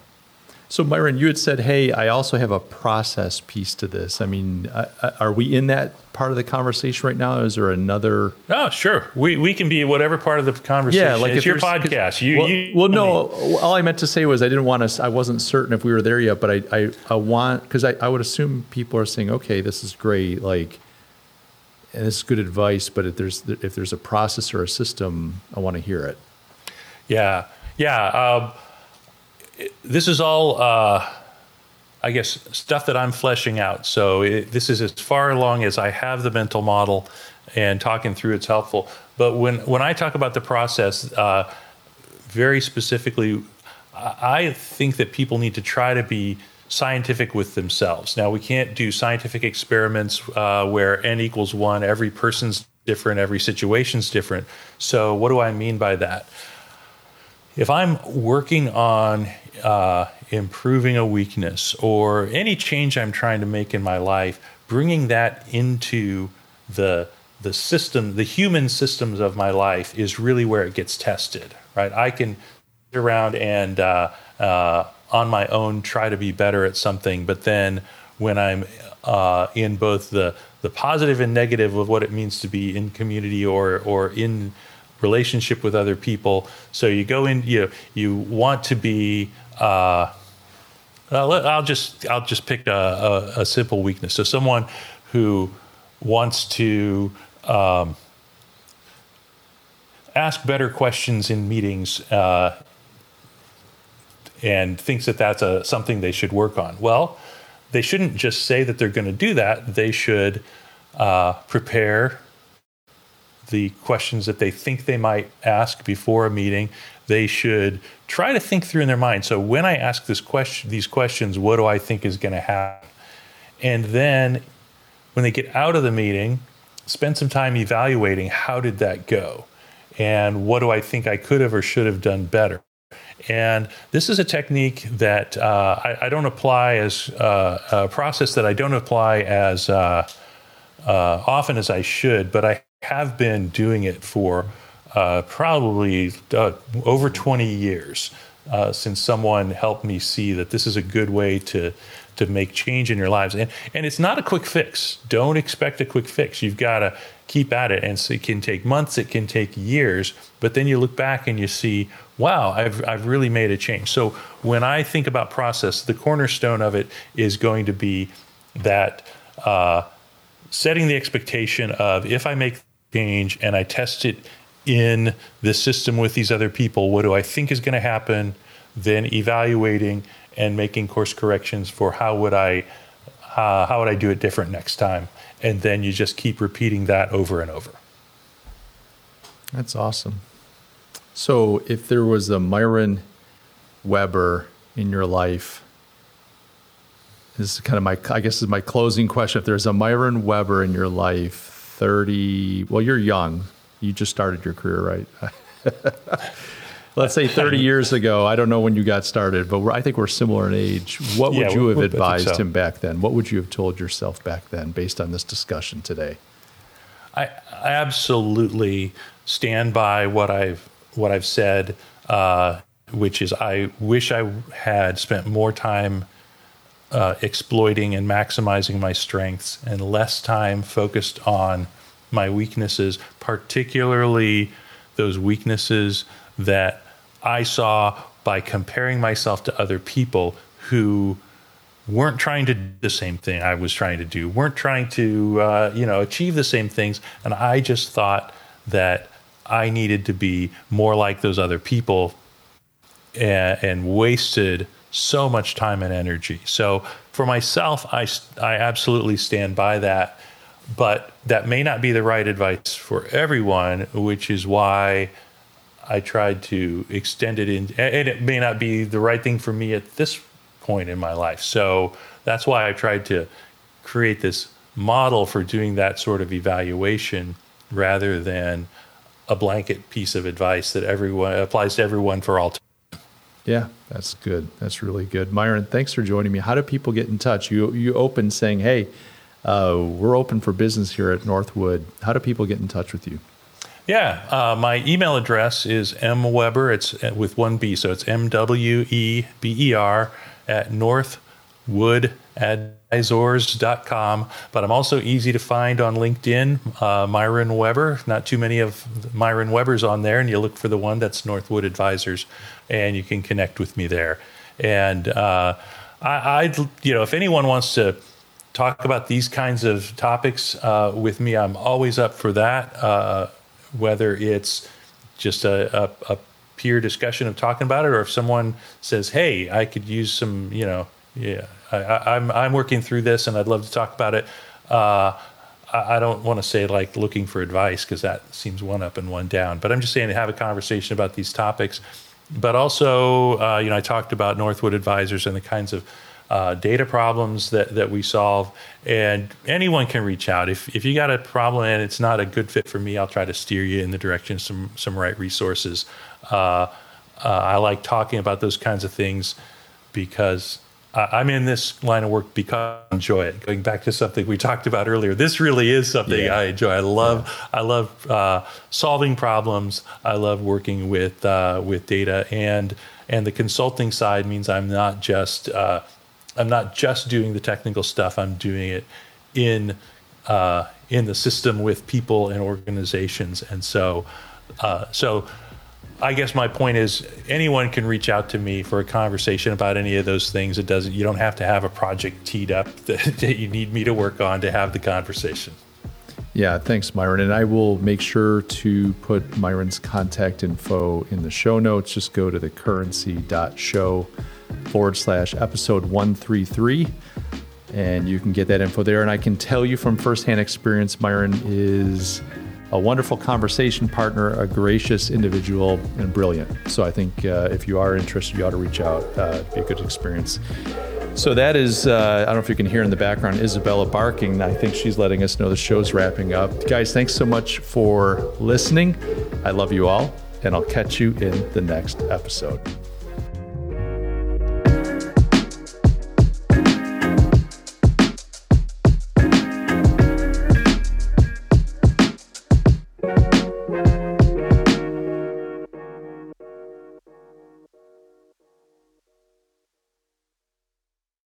So Myron, you had said, "Hey, I also have a process piece to this." I mean, I, I, are we in that part of the conversation right now? Is there another? Oh, sure. We we can be whatever part of the conversation. Yeah, like it's if your podcast. You, well, you well, no. All I meant to say was I didn't want to. I wasn't certain if we were there yet, but I I, I want because I, I would assume people are saying, "Okay, this is great," like, and this is good advice. But if there's if there's a process or a system, I want to hear it. Yeah, yeah. Um, this is all, uh, I guess, stuff that I'm fleshing out. So it, this is as far along as I have the mental model, and talking through it's helpful. But when when I talk about the process, uh, very specifically, I think that people need to try to be scientific with themselves. Now, we can't do scientific experiments uh, where n equals one. Every person's different. Every situation's different. So, what do I mean by that? if I'm working on uh, improving a weakness or any change I'm trying to make in my life, bringing that into the the system, the human systems of my life is really where it gets tested, right? I can sit around and uh, uh, on my own try to be better at something, but then when I'm uh, in both the the positive and negative of what it means to be in community or or in relationship with other people. So you go in, you you want to be. Uh, uh, I'll just I'll just pick a, a, a simple weakness. So someone who wants to um, ask better questions in meetings uh, and thinks that that's a, something they should work on. Well, they shouldn't just say that they're going to do that. They should uh, prepare the questions that they think they might ask before a meeting. They should try to think through in their mind. So when I ask this question, these questions, what do I think is going to happen? And then when they get out of the meeting, spend some time evaluating how did that go, and what do I think I could have or should have done better. And this is a technique that uh, I, I don't apply as uh, a process that I don't apply as uh, uh, often as I should, but I have been doing it for uh, probably uh, over 20 years uh, since someone helped me see that this is a good way to to make change in your lives. And and it's not a quick fix. Don't expect a quick fix. You've got to keep at it, and so it can take months. It can take years. But then you look back and you see, wow, I've I've really made a change. So when I think about process, the cornerstone of it is going to be that. Uh, setting the expectation of if I make change and I test it in this system with these other people, what do I think is going to happen? Then evaluating and making course corrections for how would I uh, how would I do it different next time, and then you just keep repeating that over and over. That's awesome. So, if there was a Myron Weber in your life, this is kind of my, I guess, is my closing question. If there's a Myron Weber in your life, 30, well, you're young. You just started your career, right? Let's say 30 years ago. I don't know when you got started, but we're, I think we're similar in age. What would you have we- I think advised so. him back then? What would you have told yourself back then based on this discussion today? I, I absolutely stand by what I've what I've said, uh, which is I wish I had spent more time uh, exploiting and maximizing my strengths and less time focused on my weaknesses, particularly those weaknesses that I saw by comparing myself to other people who weren't trying to do the same thing I was trying to do, weren't trying to, uh, you know, achieve the same things. And I just thought that I needed to be more like those other people and, and wasted so much time and energy. So for myself, I, I absolutely stand by that. But that may not be the right advice for everyone, which is why I tried to extend it in, and it may not be the right thing for me at this point in my life. So that's why I tried to create this model for doing that sort of evaluation rather than a blanket piece of advice that everyone applies to everyone for all time. Yeah, that's good. That's really good. Myron, thanks for joining me. How do people get in touch? You you opened saying, "Hey, uh, we're open for business here at Northwood." How do people get in touch with you? Yeah, uh, my email address is mweber. It's uh, with one B, so it's M W E B E R at northwood at northwoodadvisors.com. But I'm also easy to find on LinkedIn, uh, Myron Weber. Not too many of Myron Webers on there, and you look for the one that's Northwood Advisors, and you can connect with me there. And uh, I, I'd, you know, if anyone wants to talk about these kinds of topics uh, with me, I'm always up for that. Uh, whether it's just a, a, a, peer discussion of talking about it, or if someone says, "Hey, I could use some," you know, yeah, I, am I'm, I'm working through this and I'd love to talk about it. Uh, I, I don't want to say like looking for advice because that seems one up and one down. But I'm just saying to have a conversation about these topics. But also, uh, you know, I talked about Northwood Advisors and the kinds of uh, data problems that, that we solve. And anyone can reach out. If, if you got a problem and it's not a good fit for me, I'll try to steer you in the direction of some, some right resources. Uh, uh, I like talking about those kinds of things because I'm in this line of work because I enjoy it. Going back to something we talked about earlier, this really is something yeah. I enjoy. I love yeah. I love uh, solving problems. I love working with uh, with data and and the consulting side means I'm not just uh, I'm not just doing the technical stuff. I'm doing it in uh, in the system with people and organizations. And so, uh, so I guess my point is anyone can reach out to me for a conversation about any of those things. It doesn't. You don't have to have a project teed up that, that you need me to work on to have the conversation. Yeah, thanks, Myron. And I will make sure to put Myron's contact info in the show notes. Just go to the currency.show forward slash episode 133. And you can get that info there. And I can tell you from firsthand experience, Myron is a wonderful conversation partner, a gracious individual, and brilliant. So I think uh, if you are interested, you ought to reach out. Uh, it'd be a good experience. So that is, uh, I don't know if you can hear in the background, Isabella barking. I think she's letting us know the show's wrapping up. Guys, thanks so much for listening. I love you all, and I'll catch you in the next episode.